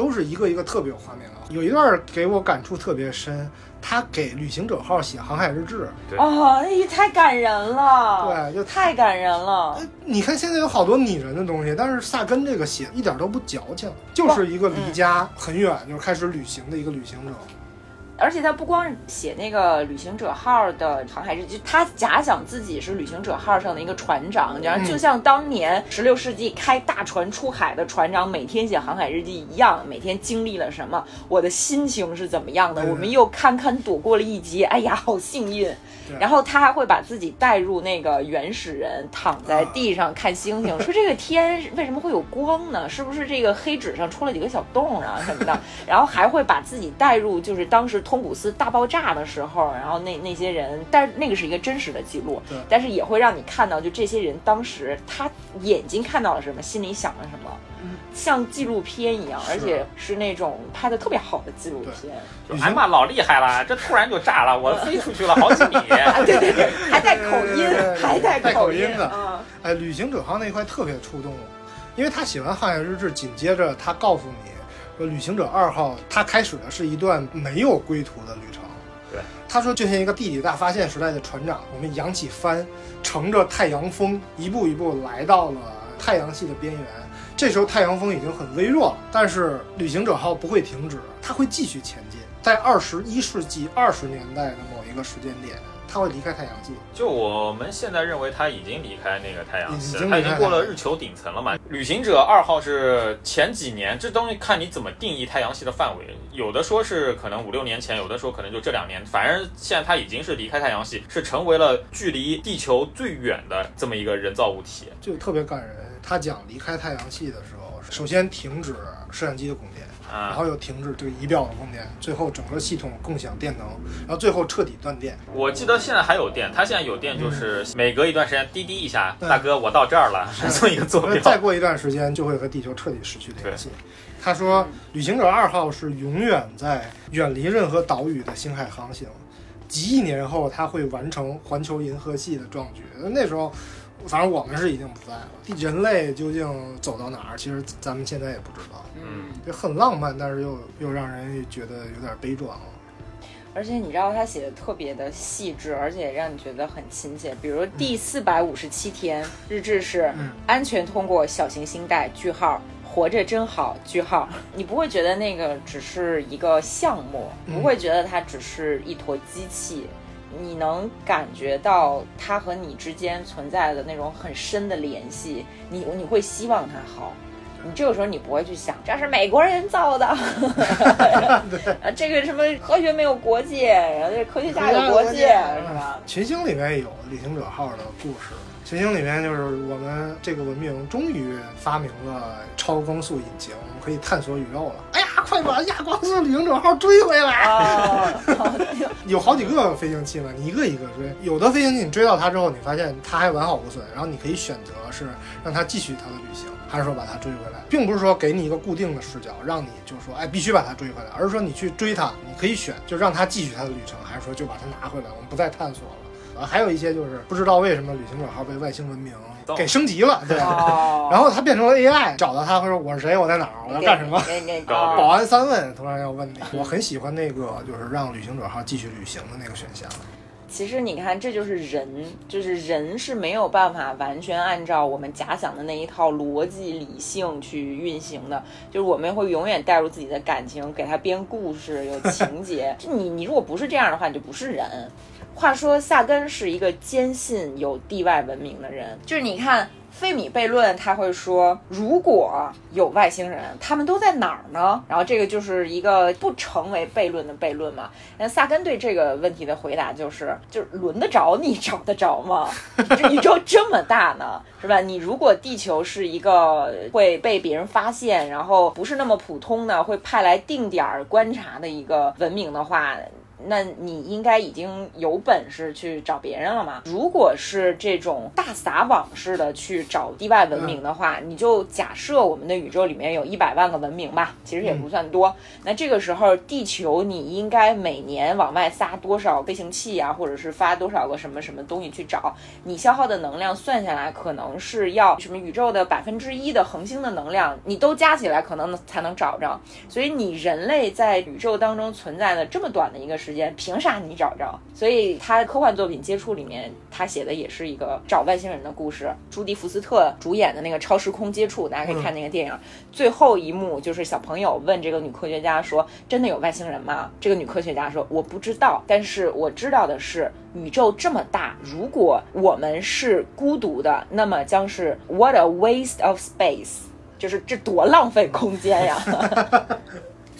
都是一个一个特别有画面感。有一段给我感触特别深，他给旅行者号写航海日志，哦，哎太感人了，对，就太感人了。你看现在有好多拟人的东西，但是萨根这个写一点都不矫情，就是一个离家很远就开始旅行的一个旅行者。而且他不光写那个旅行者号的航海日记，他假想自己是旅行者号上的一个船长，然后就像当年十六世纪开大船出海的船长每天写航海日记一样，每天经历了什么，我的心情是怎么样的，我们又堪堪躲过了一劫，哎呀，好幸运。然后他还会把自己带入那个原始人躺在地上看星星，说这个天为什么会有光呢？是不是这个黑纸上戳了几个小洞啊什么的？然后还会把自己带入，就是当时通古斯大爆炸的时候，然后那那些人，但是那个是一个真实的记录，但是也会让你看到，就这些人当时他眼睛看到了什么，心里想了什么。像纪录片一样，而且是那种拍的特别好的纪录片。哎妈，老厉害了！这突然就炸了，我飞出去了好几米。对对 对，还带口音，还带口音的。哎，旅行者号那一块特别触动我，因为他写完航海日志，紧接着他告诉你说，旅行者二号他开始的是一段没有归途的旅程。对，他说就像一个地理大发现时代的船长，我们扬起帆，乘着太阳风，一步一步来到了太阳系的边缘。这时候太阳风已经很微弱了，但是旅行者号不会停止，它会继续前进。在二十一世纪二十年代的某一个时间点，它会离开太阳系。就我们现在认为它已经离开那个太阳系，它已经过了日球顶层了嘛？旅行者二号是前几年，这东西看你怎么定义太阳系的范围。有的说是可能五六年前，有的说可能就这两年，反正现在它已经是离开太阳系，是成为了距离地球最远的这么一个人造物体，就特别感人。他讲离开太阳系的时候，首先停止摄像机的供电，然后又停止这个仪表的供电，最后整个系统共享电能，然后最后彻底断电。我记得现在还有电，他现在有电就是每隔一段时间滴滴一下，大哥我到这儿了，送一个坐标。再过一段时间就会和地球彻底失去联系。他说，旅行者二号是永远在远离任何岛屿的星海航行，几亿年后他会完成环球银河系的壮举。那时候。反正我们是已经不在了，人类究竟走到哪儿，其实咱们现在也不知道。嗯，就很浪漫，但是又又让人觉得有点悲壮。而且你知道他写的特别的细致，而且让你觉得很亲切。比如第四百五十七天日志是安全通过小行星带句号，活着真好句号。你不会觉得那个只是一个项目，不会觉得它只是一坨机器。你能感觉到他和你之间存在的那种很深的联系，你你会希望他好，你这个时候你不会去想这是美国人造的，这个什么科学没有国界，然后这科学家有国界，是吧？群星里面有旅行者号的故事，群星里面就是我们这个文明终于发明了超光速引擎，我们可以探索宇宙了。哎呀！快把亚光速旅行者号追回来！有好几个飞行器嘛，你一个一个追。有的飞行器你追到它之后，你发现它还完好无损，然后你可以选择是让它继续它的旅行，还是说把它追回来，并不是说给你一个固定的视角，让你就是说哎必须把它追回来，而是说你去追它，你可以选就让它继续它的旅程，还是说就把它拿回来，我们不再探索了。啊，还有一些就是不知道为什么旅行者号被外星文明。给升级了，对，然后他变成了 AI，找到他会说我是谁，我在哪儿，我要干什么？保安三问突然要问你，我很喜欢那个就是让旅行者号继续旅行的那个选项。其实你看，这就是人，就是人是没有办法完全按照我们假想的那一套逻辑理性去运行的，就是我们会永远带入自己的感情，给他编故事，有情节。你你如果不是这样的话，你就不是人。话说，萨根是一个坚信有地外文明的人。就是你看费米悖论，他会说，如果有外星人，他们都在哪儿呢？然后这个就是一个不成为悖论的悖论嘛。那萨根对这个问题的回答就是：就是轮得着你找得着吗？宇宙这么大呢，是吧？你如果地球是一个会被别人发现，然后不是那么普通的，会派来定点观察的一个文明的话。那你应该已经有本事去找别人了嘛。如果是这种大撒网式的去找地外文明的话，你就假设我们的宇宙里面有一百万个文明吧，其实也不算多。那这个时候，地球你应该每年往外撒多少飞行器啊，或者是发多少个什么什么东西去找？你消耗的能量算下来，可能是要什么宇宙的百分之一的恒星的能量，你都加起来可能才能找着。所以你人类在宇宙当中存在的这么短的一个时间，凭啥你找着？所以他科幻作品《接触》里面，他写的也是一个找外星人的故事。朱迪福斯特主演的那个《超时空接触》，大家可以看那个电影。最后一幕就是小朋友问这个女科学家说：“真的有外星人吗？”这个女科学家说：“我不知道，但是我知道的是，宇宙这么大，如果我们是孤独的，那么将是 What a waste of space，就是这多浪费空间呀。”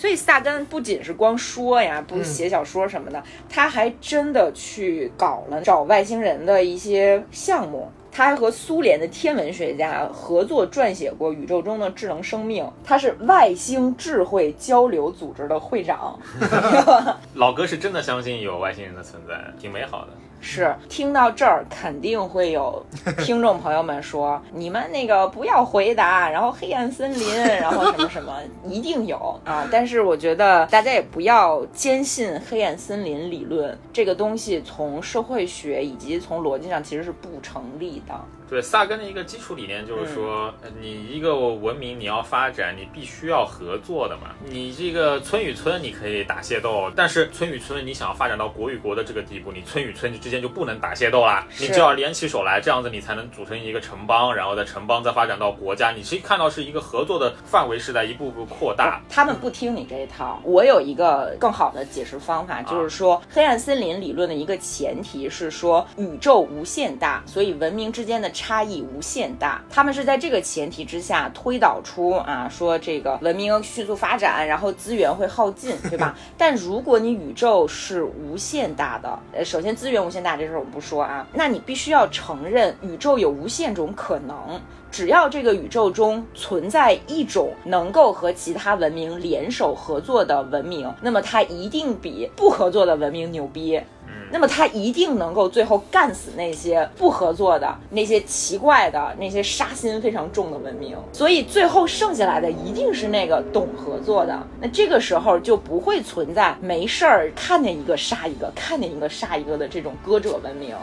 所以萨根不仅是光说呀，不写小说什么的，他还真的去搞了找外星人的一些项目。他还和苏联的天文学家合作撰写过宇宙中的智能生命。他是外星智慧交流组织的会长。老哥是真的相信有外星人的存在，挺美好的。是听到这儿，肯定会有 听众朋友们说：“你们那个不要回答。”然后黑暗森林，然后什么什么，一定有啊！但是我觉得大家也不要坚信黑暗森林理论这个东西，从社会学以及从逻辑上其实是不成立的。对萨根的一个基础理念就是说，你一个文明你要发展，你必须要合作的嘛。你这个村与村你可以打械斗，但是村与村你想要发展到国与国的这个地步，你村与村之间就不能打械斗啦，你就要联起手来，这样子你才能组成一个城邦，然后在城邦再发展到国家。你其实看到是一个合作的范围是在一步步扩大。他们不听你这一套，我有一个更好的解释方法，就是说黑暗森林理论的一个前提是说宇宙无限大，所以文明之间的。差异无限大，他们是在这个前提之下推导出啊，说这个文明迅速发展，然后资源会耗尽，对吧？但如果你宇宙是无限大的，呃，首先资源无限大这事儿我们不说啊，那你必须要承认宇宙有无限种可能，只要这个宇宙中存在一种能够和其他文明联手合作的文明，那么它一定比不合作的文明牛逼。那么他一定能够最后干死那些不合作的、那些奇怪的、那些杀心非常重的文明，所以最后剩下来的一定是那个懂合作的。那这个时候就不会存在没事儿看见一个杀一个、看见一个杀一个的这种歌者文明。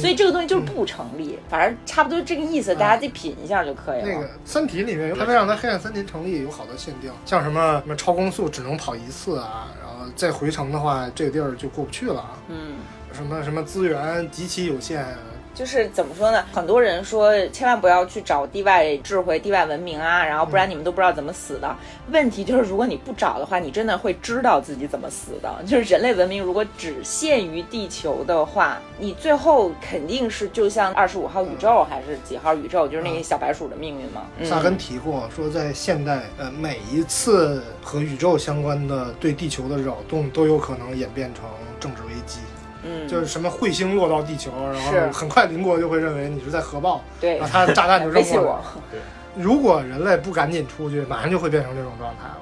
所以这个东西就是不成立。反正差不多这个意思，大家得品一下就可以了。那个《三体》里面，他为让它黑暗森林成立有好多限定，像什么什么超光速只能跑一次啊。再回城的话，这个地儿就过不去了。嗯，什么什么资源极其有限。就是怎么说呢？很多人说千万不要去找地外智慧、地外文明啊，然后不然你们都不知道怎么死的。问题就是，如果你不找的话，你真的会知道自己怎么死的。就是人类文明如果只限于地球的话，你最后肯定是就像二十五号宇宙还是几号宇宙，就是那个小白鼠的命运嘛。萨根提过说，在现代，呃，每一次和宇宙相关的对地球的扰动，都有可能演变成政治危机。嗯，就是什么彗星落到地球，然后很快邻国就会认为你是在核爆，对，然后他炸弹就扔过来。对，如果人类不赶紧出去，马上就会变成这种状态了。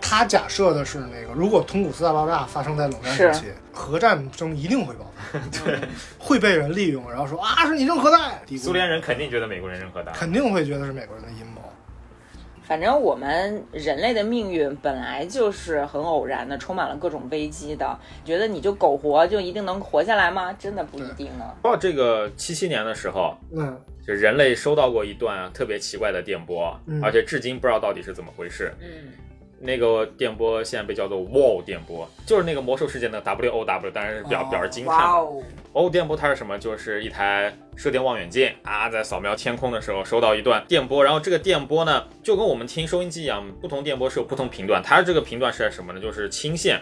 他假设的是那个，如果通古斯大爆炸发生在冷战时期，核战争一定会爆发，对，会被人利用，然后说啊是你扔核弹，苏联人肯定觉得美国人扔核弹，肯定会觉得是美国人的阴谋。反正我们人类的命运本来就是很偶然的，充满了各种危机的。觉得你就苟活就一定能活下来吗？真的不一定呢。到这个七七年的时候，嗯，就人类收到过一段特别奇怪的电波，而且至今不知道到底是怎么回事。嗯。那个电波现在被叫做 WOW 电波，就是那个魔兽世界的 WOW，当然是表表示惊叹。WOW 电波它是什么？就是一台射电望远镜啊，在扫描天空的时候收到一段电波，然后这个电波呢，就跟我们听收音机一样，不同电波是有不同频段。它这个频段是在什么呢？就是氢线，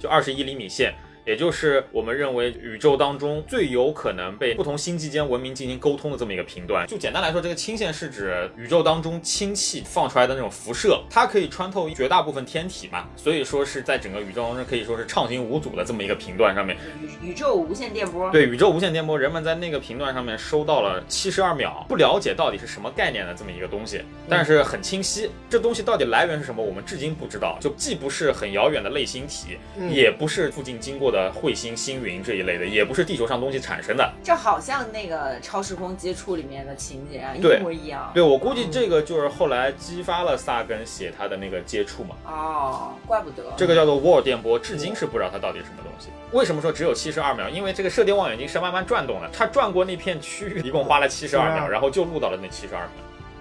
就二十一厘米线。也就是我们认为宇宙当中最有可能被不同星际间文明进行沟通的这么一个频段。就简单来说，这个氢线是指宇宙当中氢气放出来的那种辐射，它可以穿透绝大部分天体嘛，所以说是在整个宇宙当中可以说是畅行无阻的这么一个频段上面。宇宇宙无线电波，对宇宙无线电波，人们在那个频段上面收到了七十二秒，不了解到底是什么概念的这么一个东西，但是很清晰，这东西到底来源是什么，我们至今不知道。就既不是很遥远的类星体，嗯也不是附近经过的彗星、星云这一类的，也不是地球上东西产生的。这好像那个超时空接触里面的情节啊，一模一样。对我估计这个就是后来激发了萨根写他的那个接触嘛，哦，怪不得这个叫做沃尔电波，至今是不知道它到底是什么东西。为什么说只有七十二秒？因为这个射电望远镜是慢慢转动的，它转过那片区域一共花了七十二秒，然后就录到了那七十二秒。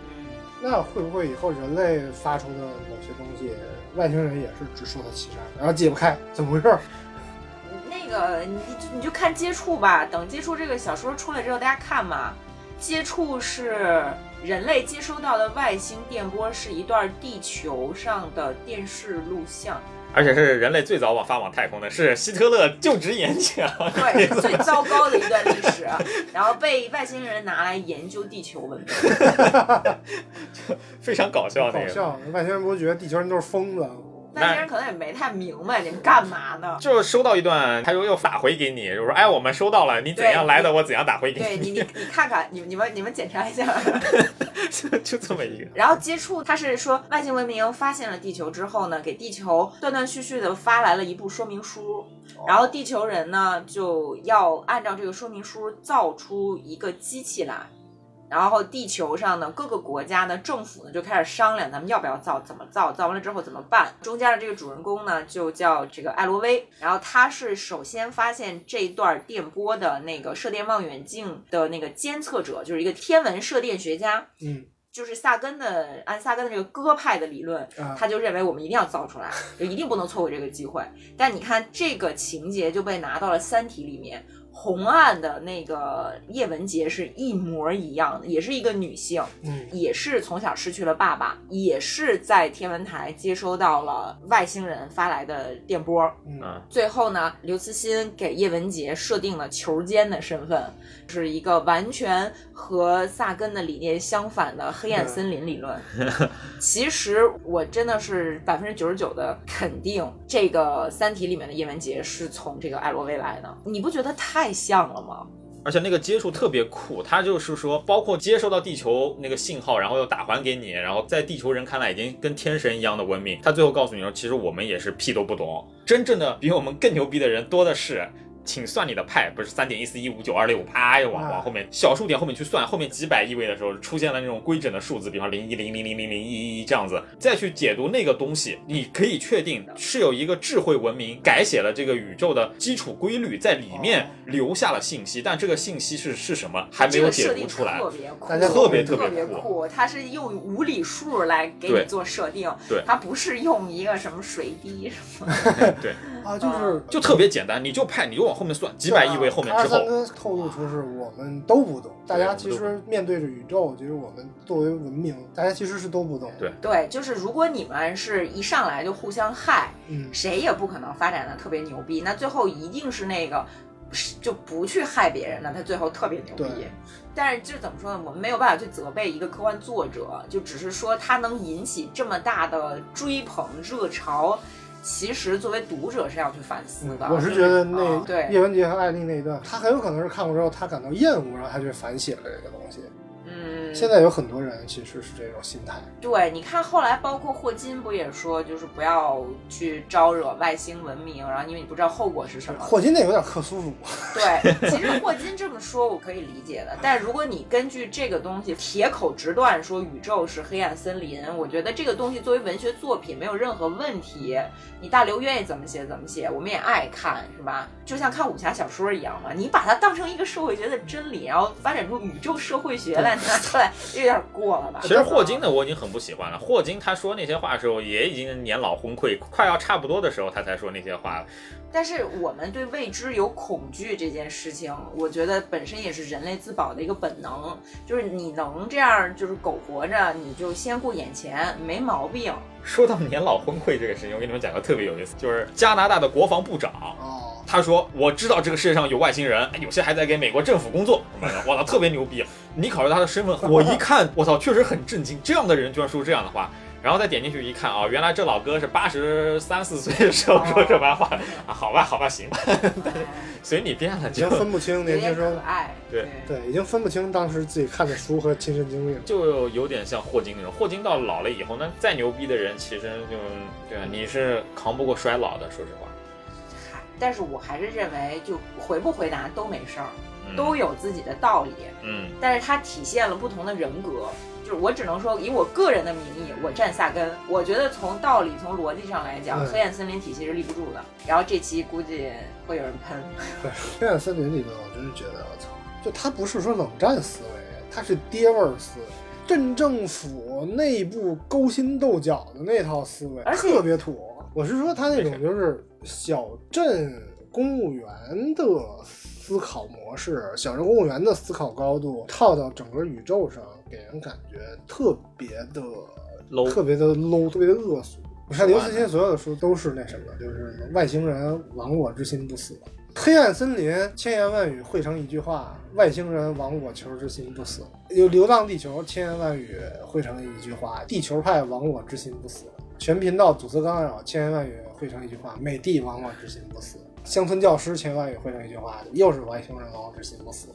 嗯，那会不会以后人类发出的某些东西，外星人也是只收到七十二，然后解不开，怎么回事？那个你就你就看接触吧，等接触这个小说出来之后，大家看嘛。接触是人类接收到的外星电波，是一段地球上的电视录像。而且是人类最早往发往太空的，是希特勒就职演讲。对，最糟糕的一段历史，然后被外星人拿来研究地球文明。非常搞笑那个。搞笑，外星人不是觉得地球人都是疯子？外星人可能也没太明白你们干嘛呢？就收到一段，他又又打回给你，就说：“哎，我们收到了，你怎样来的，我怎样打回给你对你，你你看看，你你们你们检查一下。就就这么一个。然后接触，他是说外星文明发现了地球之后呢，给地球断断续续的发来了一部说明书，然后地球人呢就要按照这个说明书造出一个机器来。然后地球上呢各个国家的政府呢就开始商量，咱们要不要造，怎么造，造完了之后怎么办。中间的这个主人公呢就叫这个艾罗威，然后他是首先发现这段电波的那个射电望远镜的那个监测者，就是一个天文射电学家。嗯，就是萨根的按萨根的这个鸽派的理论，啊他就认为我们一定要造出来，就一定不能错过这个机会。但你看这个情节就被拿到了《三体》里面，红岸的那个叶文洁是一模一样的，也是一个女性，嗯，也是从小失去了爸爸，也是在天文台接收到了外星人发来的电波。嗯。嗯，最后呢，刘慈欣给叶文洁设定了球监的身份，是一个完全和萨根的理念相反的黑暗森林理论。其实我真的是百分之九十九的肯定，这个《三体》里面的叶文洁是从这个艾罗威来的。你不觉得太像了吗？而且那个接触特别酷，他就是说，包括接收到地球那个信号，然后又打还给你，然后在地球人看来已经跟天神一样的文明，他最后告诉你说，其实我们也是屁都不懂，真正的比我们更牛逼的人多的是。请算你的派，不是三点一四一五九二六，啪又往啊往后面小数点后面去算，后面几百亿位的时候出现了那种规整的数字，比方零一零零零零零一一一这样子，再去解读那个东西，你可以确定是有一个智慧文明改写了这个宇宙的基础规律，在里面留下了信息，但这个信息是是什么还没有解读出来特。别酷，大家特别特特别酷酷。它是用无理数来给你做设定，对它不是用一个什么水滴什么。对，啊，就是就特别简单，你就派，你就往后面算，几百亿位后面之后，阿三哥透露出是我们都不懂，大家其实面对着宇宙，就是我们作为文明，大家其实是都不懂。对对，就是如果你们是一上来就互相害，嗯，谁也不可能发展的特别牛逼，那最后一定是那个是就不去害别人的，他最后特别牛逼。但是这怎么说呢？我们没有办法去责备一个科幻作者，就只是说他能引起这么大的追捧热潮，其实作为读者是要去反思的。我是觉得那嗯对叶文洁和艾丽那一段，他很有可能是看过之后他感到厌恶，然后他去反写了这个东西。嗯，现在有很多人其实是这种心态。对，你看后来包括霍金不也说，就是不要去招惹外星文明，然后因为你不知道后果是什么。霍金那有点克苏鲁，对，其实霍金这么说我可以理解的，但如果你根据这个东西铁口直断说宇宙是黑暗森林，我觉得这个东西作为文学作品没有任何问题。你大刘愿意怎么写怎么写，我们也爱看，是吧？就像看武侠小说一样嘛，你把它当成一个社会学的真理，然后发展出宇宙社会学来拿出来，有点过了吧？其实霍金的我已经很不喜欢了。霍金他说那些话的时候，也已经年老昏聩，快要差不多的时候，他才说那些话。但是我们对未知有恐惧这件事情，我觉得本身也是人类自保的一个本能。就是你能这样，就是苟活着，你就先顾眼前，没毛病。说到年老昏聩这个事情，我给你们讲个特别有意思，就是加拿大的国防部长哦，他说我知道这个世界上有外星人，有些还在给美国政府工作，我操，特别牛逼。你考虑他的身份，我一看，我操，确实很震惊，这样的人居然说出这样的话。然后再点进去一看啊，原来这老哥是八十三四岁的时候说这番话。啊，好吧，好吧，行。吧，随你便了，已经分不清年轻时候，对。对，已经分不清当时自己看的书和亲身经历了，就有点像霍金那种。霍金到老了以后，那再牛逼的人，其实就对你是扛不过衰老的，说实话。但是我还是认为，就回不回答都没事儿，都有自己的道理。嗯，但是它体现了不同的人格。就是我只能说，以我个人的名义，我站萨根。我觉得从道理、从逻辑上来讲，黑暗森林体系是立不住的。然后这期估计会有人喷。对，黑暗森林里头，我真是觉得，我操，就他不是说冷战思维，他是爹味儿思维，镇政府内部勾心斗角的那套思维，特别土。我是说他那种就是小镇公务员的。思考模式，小镇公务员的思考高度套到整个宇宙上，给人感觉特别的 low，特别的 low，特别的恶俗。你看刘慈欣所有的书都是那什么，就是外星人亡我之心不死，黑暗森林千言万语汇成一句话，外星人亡我球之心不死。有流浪地球千言万语汇成一句话，地球派亡我之心不死。全频道阻塞干扰千言万语汇成一句话，美帝亡我之心不死。乡村教师千万语汇成一句话，又是外星人亡我之心不死。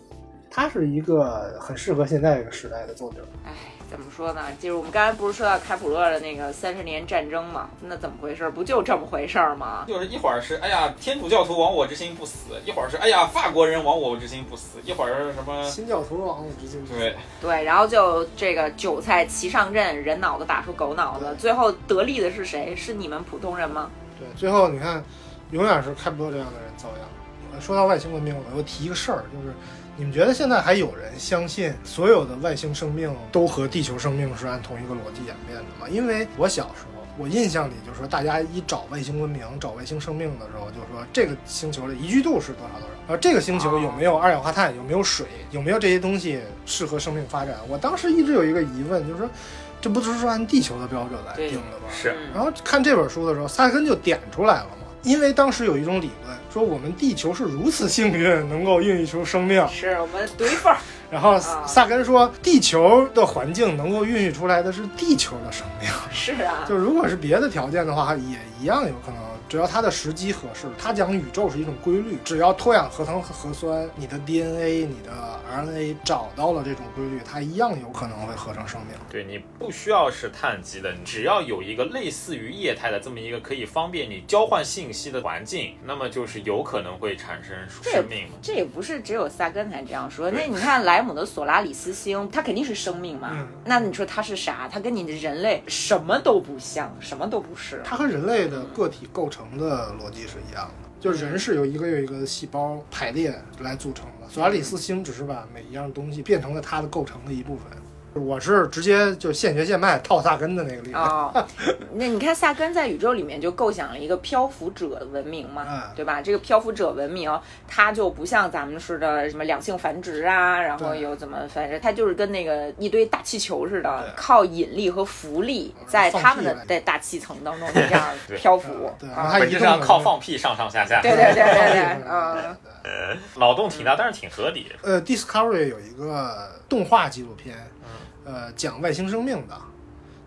他是一个很适合现在这个时代的作者。哎，怎么说呢？就是我们刚才不是说到开普勒的那个三十年战争嘛？那怎么回事？不就这么回事吗？就是一会儿是哎呀天主教徒亡我之心不死，一会儿是哎呀法国人亡我之心不死，一会儿什么新教徒亡我之心不死。对对，然后就这个韭菜齐上阵，人脑子打出狗脑子，最后得利的是谁？是你们普通人吗？对，最后你看。永远是开普勒这样的人遭殃。说到外星文明，我又提一个事儿，就是你们觉得现在还有人相信所有的外星生命都和地球生命是按同一个逻辑演变的吗？因为我小时候，我印象里就是说，大家一找外星文明、找外星生命的时候，就说这个星球的宜居度是多少多少，然后这个星球有没有二氧化碳，有没有水，有没有这些东西适合生命发展。我当时一直有一个疑问，就是说，这不都是按地球的标准来定的吗？是。然后看这本书的时候，萨根就点出来了。因为当时有一种理论说，我们地球是如此幸运，能够孕育出生命。是我们独一份儿。然后萨根说，地球的环境能够孕育出来的是地球的生命。是啊，就如果是别的条件的话，也一样有可能。只要它的时机合适，它讲宇宙是一种规律，只要脱氧核糖核酸，你的 DNA、你的 RNA 找到了这种规律，它一样有可能会合成生命。对你不需要是碳基的，只要有一个类似于液态的这么一个可以方便你交换信息的环境，那么就是有可能会产生生命。这也不是只有萨根才这样说。那你看莱姆的索拉里斯星，它肯定是生命嘛？那你说它是啥？它跟你的人类什么都不像，什么都不是。它和人类的个体构成。的逻辑是一样的，就是人是由一个又一个细胞排列来组成的。索拉里斯星只是把每一样东西变成了它的构成的一部分。我是直接就现学现卖套萨根的那个例子。哦，那你看萨根在宇宙里面就构想了一个漂浮者的文明嘛，对吧？这个漂浮者文明，它就不像咱们似的什么两性繁殖啊，然后又怎么反正它就是跟那个一堆大气球似的，靠引力和浮力在他们的在大气层当中这样 漂浮。对，本质上靠放屁上上下下。对对对对对，嗯。脑洞挺大，但是挺合理。呃，Discovery 有一个动画纪录片。呃，讲外星生命的，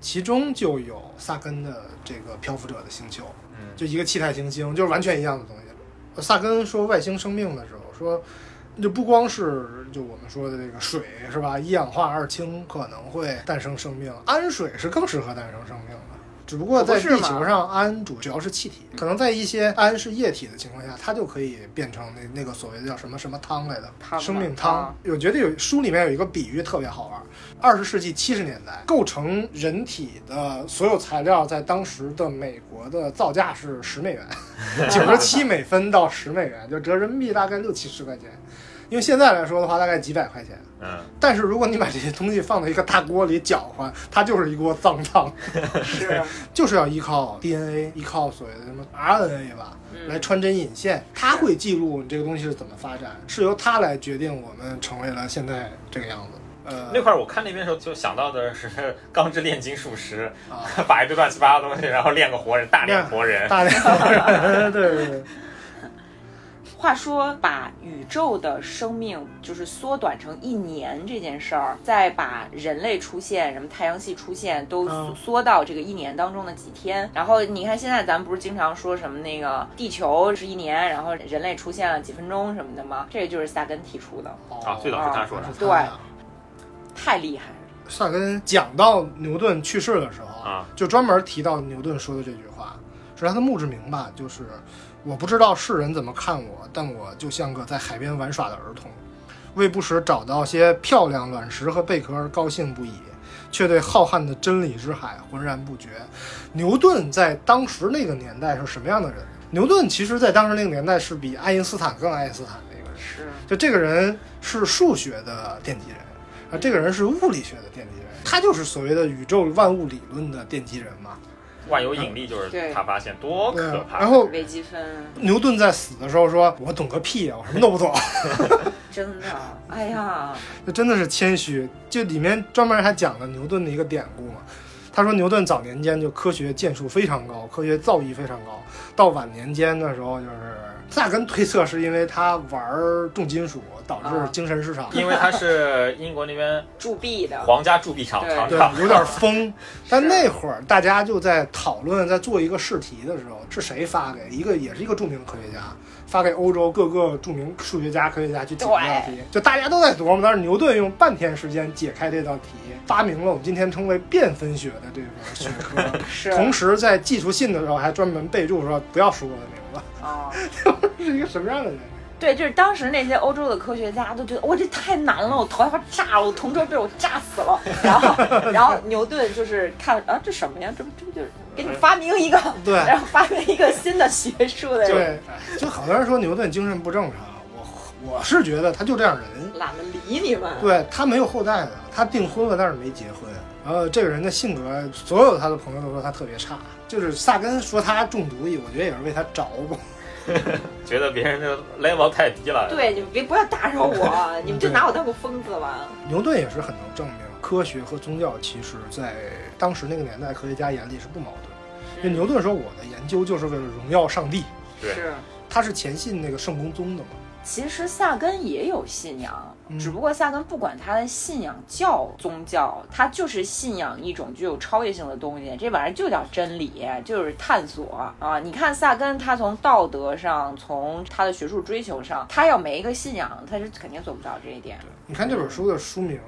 其中就有萨根的这个漂浮者的星球，嗯，就一个气态行星，就是完全一样的东西。萨根说外星生命的时候，说就不光是就我们说的这个水是吧，一氧化二氢可能会诞生生命，氨水是更适合诞生生命的。只不过在地球上，氨主主要是气体，可能在一些氨是液体的情况下，它就可以变成那那个所谓的叫什么什么汤来的生命汤。我觉得有书里面有一个比喻特别好玩。二十世纪七十年代，构成人体的所有材料在当时的美国的造价是十美元，九十七美分到十美元，就折人民币大概六七十块钱。因为现在来说的话，大概几百块钱。嗯。但是如果你把这些东西放在一个大锅里搅和，它就是一锅脏汤。是。就是要依靠 DNA，依靠所谓的什么 RNA 吧，来穿针引线，它会记录你这个东西是怎么发展，是由它来决定我们成为了现在这个样子。呃，那块儿我看那边的时候就想到的是《钢之炼金术师》，把一堆乱七八糟东西，然后炼个活人，大炼活人，大炼活人，对对对。话说，把宇宙的生命就是缩短成一年这件事儿，再把人类出现、什么太阳系出现都嗯。缩到这个一年当中的几天。然后你看，现在咱们不是经常说什么那个地球是一年，然后人类出现了几分钟什么的吗？这个就是萨根提出的，啊，最早是他说的。对太厉害了。萨根讲到牛顿去世的时候啊，就专门提到牛顿说的这句话，是他的墓志铭吧？就是我不知道世人怎么看我，但我就像个在海边玩耍的儿童，为不时找到些漂亮卵石和贝壳而高兴不已，却对浩瀚的真理之海浑然不觉。牛顿在当时那个年代是什么样的人？牛顿其实在当时那个年代是比爱因斯坦更爱因斯坦的一个人。是，就这个人是数学的奠基人，啊，这个人是物理学的奠基人，他就是所谓的宇宙万物理论的奠基人嘛。万有引力就是对他发现，多可怕！然后微积分牛顿在死的时候说：“我懂个屁啊，我什么都不懂。真的，哎呀，”这真的是谦虚。就里面专门还讲了牛顿的一个典故嘛。他说牛顿早年间就科学建树非常高，科学造诣非常高，到晚年间的时候就是萨根推测是因为他玩重金属导致啊精神失常。因为他是英国那边铸币的，皇家铸币厂厂长，，有点 疯。但那会儿大家就在讨论，在做一个试题的时候，是谁发给一个也是一个著名的科学家，发给欧洲各个著名数学家、科学家去解这道题，就大家都在琢磨。但是牛顿用半天时间解开这道题，发明了我们今天称为变分学的这个学科。是同时在寄出信的时候还专门备注说不要说我的名字，啊。是一个什么样的人？对，就是当时那些欧洲的科学家都觉得，我，这太难了，我头要炸了，我同桌被我炸死了。然后，然后牛顿就是看啊，这什么呀？这不这不就是给你发明一个，对然后发明一个新的学术的人，对，就好多人说牛顿精神不正常，我我是觉得他就这样人。懒得理你们。对他没有后代的，他订婚了，但是没结婚。然后这个人的性格，所有他的朋友都说他特别差。就是萨根说他中毒，我觉得也是为他着过。觉得别人这个 level 太低了。对，你们别不要打扰我，你们就拿我当个疯子吧。牛顿也是很能证明，科学和宗教其实在当时那个年代科学家眼里是不矛盾的。因为牛顿说，我的研究就是为了荣耀上帝，对是。他是虔信那个圣公宗的嘛。其实萨根也有信仰，嗯只不过萨根不管他的信仰叫宗教，他就是信仰一种具有超越性的东西，这玩意儿就叫真理，就是探索啊！你看萨根，他从道德上，从他的学术追求上，他要没一个信仰，他是肯定做不到这一点。你看这本书的书名，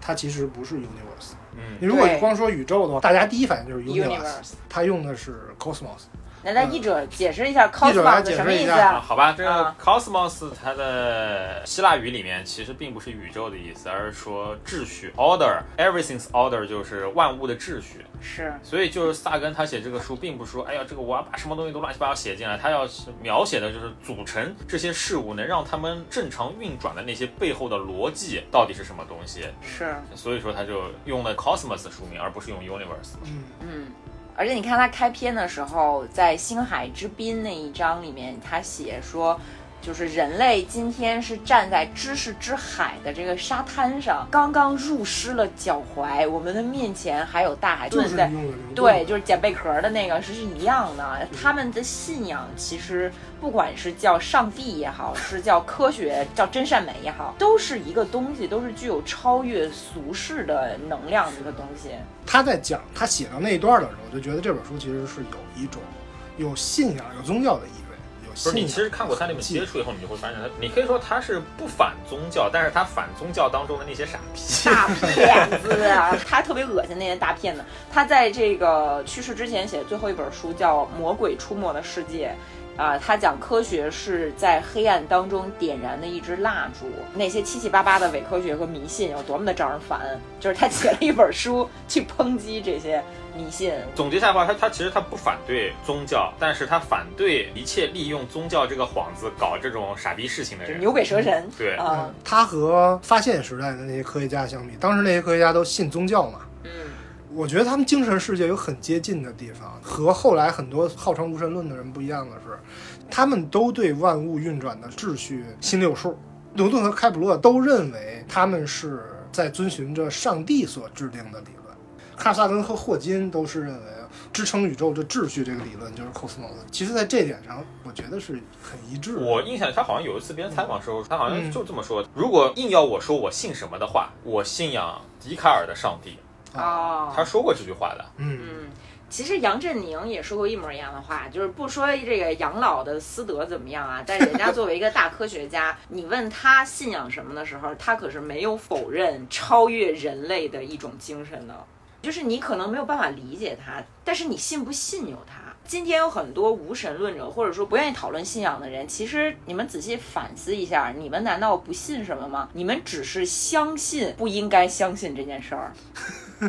它其实不是 universe。嗯，你如果光说宇宙的话，大家第一反应就是 universe，Universe，它用的是 cosmos。那咱译者解释一下 cosmos 什么意思啊？好吧，这个啊 cosmos 它的希腊语里面其实并不是宇宙的意思，而是说秩序 order，everything's order 就是万物的秩序。是所以就是萨根他写这个书，并不是说，哎呀，这个我要把什么东西都乱七八糟写进来，他要是描写的就是组成这些事物，能让他们正常运转的那些背后的逻辑到底是什么东西。是，所以说他就用了 cosmos 书名，而不是用 universe。嗯，嗯。而且你看他开篇的时候，在星海之滨那一章里面，他写说，就是人类今天是站在知识之海的这个沙滩上，刚刚入湿了脚踝，我们的面前还有大海。就是在。对，就是捡贝壳的那个是是一样的。他们的信仰其实不管是叫上帝也好，是叫科学、叫真善美也好，都是一个东西，都是具有超越俗世的能量的一个东西。他在讲他写到那一段的时候，我就觉得这本书其实是有一种有信仰、有宗教的意味，有不是。你其实看过他那本记接触以后，你就会发现他，你可以说他是不反宗教，但是他反宗教当中的那些傻逼。大骗子啊！他特别恶心那些大骗子。他在这个去世之前写的最后一本书叫《魔鬼出没的世界》。啊，他讲科学是在黑暗当中点燃的一支蜡烛，那些七七八八的伪科学和迷信有多么的招人烦。就是他写了一本书去抨击这些迷信。总结下来的话，他他其实他不反对宗教，但是他反对一切利用宗教这个幌子搞这种傻逼事情的人。牛鬼蛇神，对啊，嗯他和发现时代的那些科学家相比，当时那些科学家都信宗教嘛，嗯，我觉得他们精神世界有很接近的地方，和后来很多号称无神论的人不一样的是，他们都对万物运转的秩序心里有数。牛顿和开普勒都认为他们是在遵循着上帝所制定的理论，卡尔萨根和霍金都是认为支撑宇宙这秩序这个理论就是 cosmos。其实，在这点上，我觉得是很一致。我印象，他好像有一次别人采访时候，他好像就这么说：如果硬要我说我信什么的话，我信仰笛卡尔的上帝。哦，他说过这句话的。嗯，嗯，其实杨振宁也说过一模一样的话，就是不说这个养老的私德怎么样啊，但人家作为一个大科学家，你问他信仰什么的时候，他可是没有否认超越人类的一种精神的。就是你可能没有办法理解他，但是你信不信由他。今天有很多无神论者，或者说不愿意讨论信仰的人，其实你们仔细反思一下，你们难道不信什么吗？你们只是相信不应该相信这件事儿。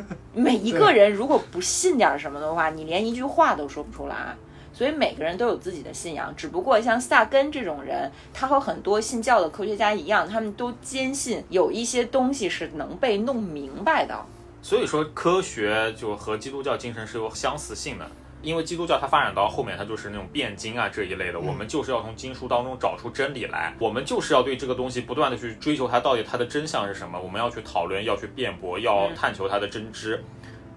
每一个人如果不信点什么的话，你连一句话都说不出来。所以每个人都有自己的信仰，只不过像萨根这种人，他和很多信教的科学家一样，他们都坚信有一些东西是能被弄明白的。所以说，科学就和基督教精神是有相似性的。因为基督教它发展到后面，它就是那种辩经啊这一类的，我们就是要从经书当中找出真理来，我们就是要对这个东西不断的去追求它到底它的真相是什么，我们要去讨论，要去辩驳，要探求它的真知。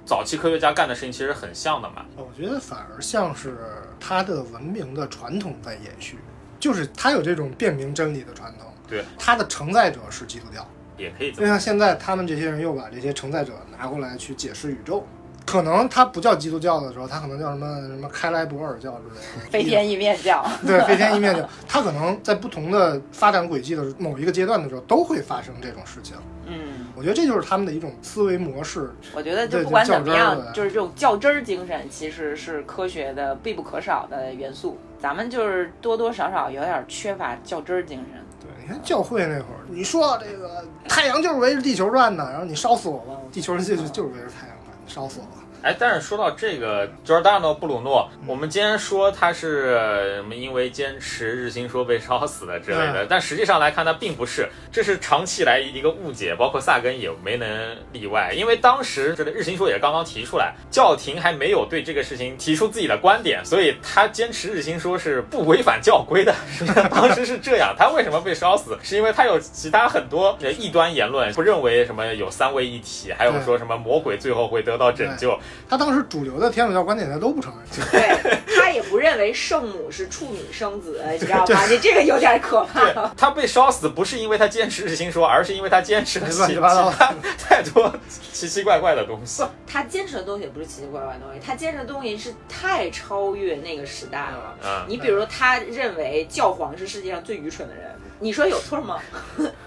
早期科学家干的事情其实很像的嘛。我觉得反而像是他的文明的传统在延续，就是他有这种辨明真理的传统。对，他的承载者是基督教。也可以这就像现在他们这些人又把这些承载者拿过来去解释宇宙，可能他不叫基督教的时候，他可能叫什么什么开莱博尔教之类的，飞天意面教，对飞天一面教，他可能在不同的发展轨迹的某一个阶段的时候，都会发生这种事情。嗯，我觉得这就是他们的一种思维模式。我觉得就不管怎么样就是这种较真儿精神，其实是科学的必不可少的元素。咱们就是多多少少有点缺乏较真儿精神。对，你看教会那会儿，你说这个太阳就是围着地球转的，然后你烧死我吧，地球就就就是围着太阳烧死了。哎，但是说到这个 Giordano 布鲁诺，我们今天说他是什么因为坚持日心说被烧死的之类的，嗯但实际上来看，他并不是，这是长期以来一个误解，包括萨根也没能例外。因为当时这个日心说也刚刚提出来，教廷还没有对这个事情提出自己的观点，所以他坚持日心说是不违反教规的。实际上当时是这样，他为什么被烧死？是因为他有其他很多呃异端言论，不认为什么有三位一体，还有说什么魔鬼最后会得到拯救。他当时主流的天主教观点他都不承认。对他也不认为圣母是处女生子，你知道吗？你这个有点可怕。他被烧死，不是因为他坚持日心说，而是因为他坚持了乱其七八糟 太多奇奇怪怪的东西。他坚持的东西也不是奇奇怪怪的东西，他坚持的东西是太超越那个时代了。嗯，你比如，他认为教皇是世界上最愚蠢的人，你说有错吗？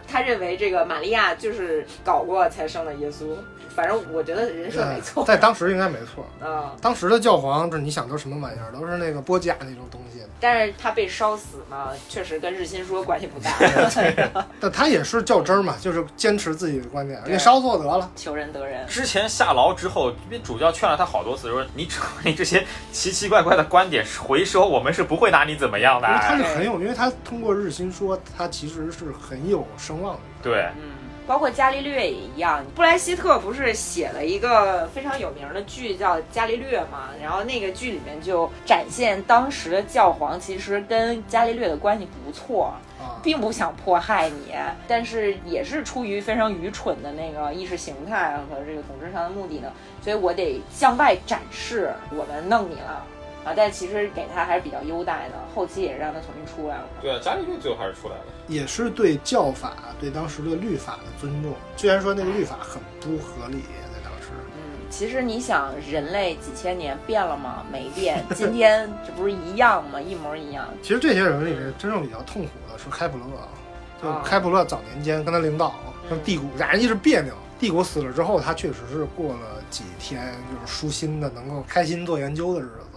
他认为这个玛利亚就是搞过才生的耶稣，反正我觉得人设没错。在当时应该没错。嗯，当时的教皇，这你想都什么玩意儿？都是那个波甲那种东西。但是他被烧死嘛，确实跟日心说关系不大，但他也是较真儿嘛，就是坚持自己的观点，对你烧错得了。求人得人。之前下牢之后，因为主教劝了他好多次，说你只你这些奇奇怪怪的观点回收，我们是不会拿你怎么样的因为。他是很有，因为他通过日心说，他其实是很有声望的。对，嗯，包括伽利略也一样。布莱希特不是写了一个非常有名的剧叫《伽利略》嘛？然后那个剧里面就展现当时的教皇其实跟伽利略的关系不错。啊，并不想迫害你，但是也是出于非常愚蠢的那个意识形态和这个统治上的目的呢，所以我得向外展示我们弄你了啊！但其实给他还是比较优待的，后期也是让他重新出来了。对啊，伽利略最后还是出来了。也是对教法、对当时的律法的尊重。虽然说那个律法很不合理，在当时，嗯，其实你想，人类几千年变了吗？没变，今天 这不是一样吗？一模一样。其实这些人里面真正比较痛苦的是开普勒，就啊开普勒早年间跟他领导跟帝国俩人一直别扭。帝国死了之后，他确实是过了几天就是舒心的，能够开心做研究的日子。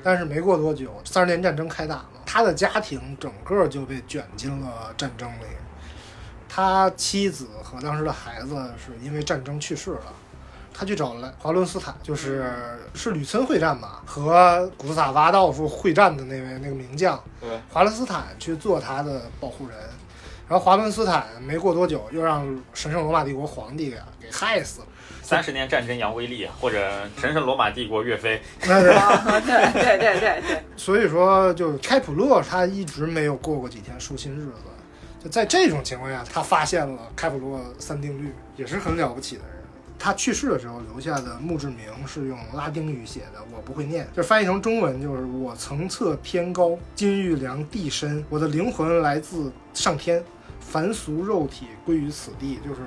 嗯但是没过多久，三十年战争开打了，他的家庭整个就被卷进了战争里。他妻子和当时的孩子是因为战争去世了。他去找了华伦斯坦，就是是吕森会战吧，和古斯塔瓦道夫会战的那位那个名将，华伦斯坦去做他的保护人。然后华伦斯坦没过多久又让神圣罗马帝国皇帝给给害死了。三十年战争杨威利，或者神圣罗马帝国岳飞。那是啊，对对对对对，所以说，就开普勒他一直没有过过几天舒心日子。就在这种情况下，他发现了开普勒三定律，也是很了不起的人。他去世的时候留下的墓志铭是用拉丁语写的，我不会念，就翻译成中文就是“我层侧偏高，金玉良地深，我的灵魂来自上天，凡俗肉体归于此地”，就是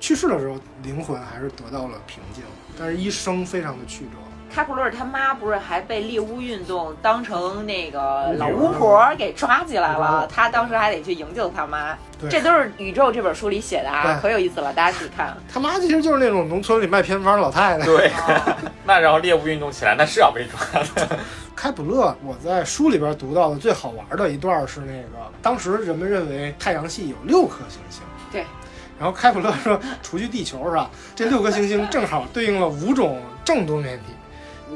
去世的时候灵魂还是得到了平静，但是一生非常的曲折。开普勒他妈不是还被猎巫运动当成那个老巫婆给抓起来了？他当时还得去营救他妈。这都是《宇宙》这本书里写的啊，可有意思了，大家去看。他妈其实就是那种农村里卖偏方老太太。对，那然后猎巫运动起来，那是要被抓的。开普勒，我在书里边读到的最好玩的一段是那个，当时人们认为太阳系有六颗行星。对。然后开普勒说，除去地球是吧？这六颗行星正好对应了五种正多面体。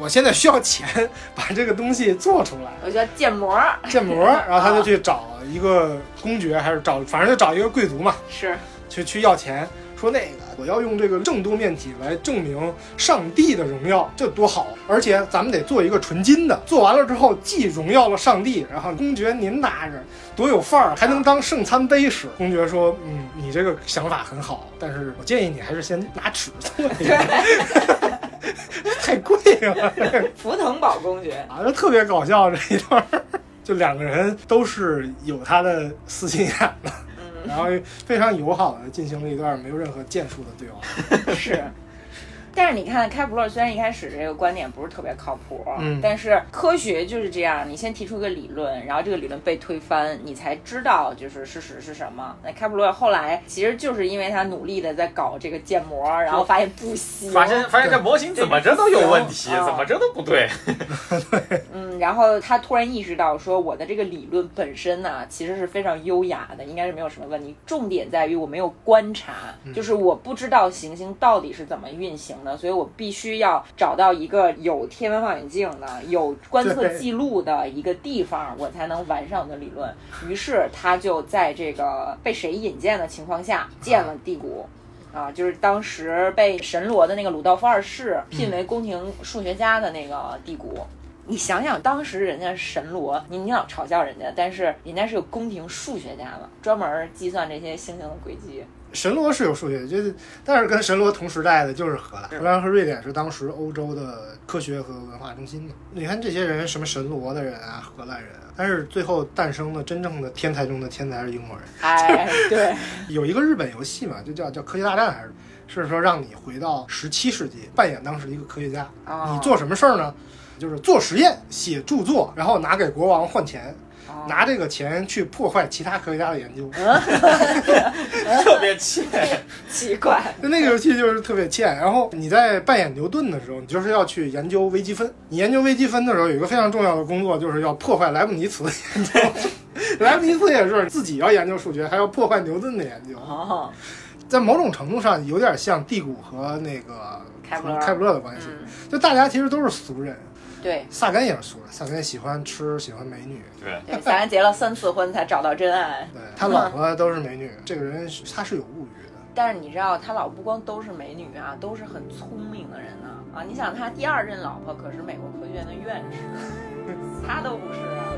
我现在需要钱把这个东西做出来，我叫建模，建模，然后他就去找一个公爵，还是找，反正就找一个贵族嘛，是，去去要钱，说那个我要用这个正多面体来证明上帝的荣耀，这多好，而且咱们得做一个纯金的，做完了之后既荣耀了上帝，然后公爵您拿着多有范儿，还能当圣餐杯使。公爵说，嗯，你这个想法很好，但是我建议你还是先拿尺做一个。太贵了，福腾堡公爵。啊，就特别搞笑这一段，就两个人都是有他的私心眼的，然后非常友好的进行了一段没有任何建树的对话，是。但是你看，开普勒虽然一开始这个观点不是特别靠谱，嗯，但是科学就是这样，你先提出个理论，然后这个理论被推翻，你才知道就是事实是什么。那开普勒后来其实就是因为他努力的在搞这个建模，然后发现不行，发现发现这模型怎么着都有问题，怎么着都不对。对，嗯，然后他突然意识到说，我的这个理论本身呢，其实是非常优雅的，应该是没有什么问题。重点在于我没有观察，就是我不知道行星到底是怎么运行。所以我必须要找到一个有天文望远镜的、有观测记录的一个地方，我才能完善我的理论。于是他就在这个被谁引荐的情况下建了地谷，啊，就是当时被神罗的那个鲁道夫二世聘为宫廷数学家的那个帝谷。你想想，当时人家神罗，你你老嘲笑人家，但是人家是有宫廷数学家的，专门计算这些星星的轨迹。神罗是有数学，就是但是跟神罗同时代的就是荷兰，荷兰和瑞典是当时欧洲的科学和文化中心嘛。你看这些人，什么神罗的人啊，荷兰人，但是最后诞生的真正的天才中的天才是英国人。哎，对，有一个日本游戏嘛，就叫叫科学大战，还是是说让你回到十七世纪，扮演当时一个科学家，你做什么事儿呢？就是做实验、写著作，然后拿给国王换钱。拿这个钱去破坏其他科学家的研究，特别欠，奇怪。那那个游戏就是特别欠。然后你在扮演牛顿的时候，你就是要去研究微积分。你研究微积分的时候，有一个非常重要的工作，就是要破坏莱布尼茨的研究。莱布尼茨也是自己要研究数学，还要破坏牛顿的研究。哦，在某种程度上，有点像蒂谷和那个开普勒的关系。就大家其实都是俗人。对。萨根也是俗人萨根喜欢吃喜欢美女。对。对萨根结了三次婚才找到真爱。对他老婆都是美女这个人他是有物欲的。但是你知道他老不光都是美女啊都是很聪明的人呢啊你想他第二任老婆可是美国科学院的院士。他都不是啊。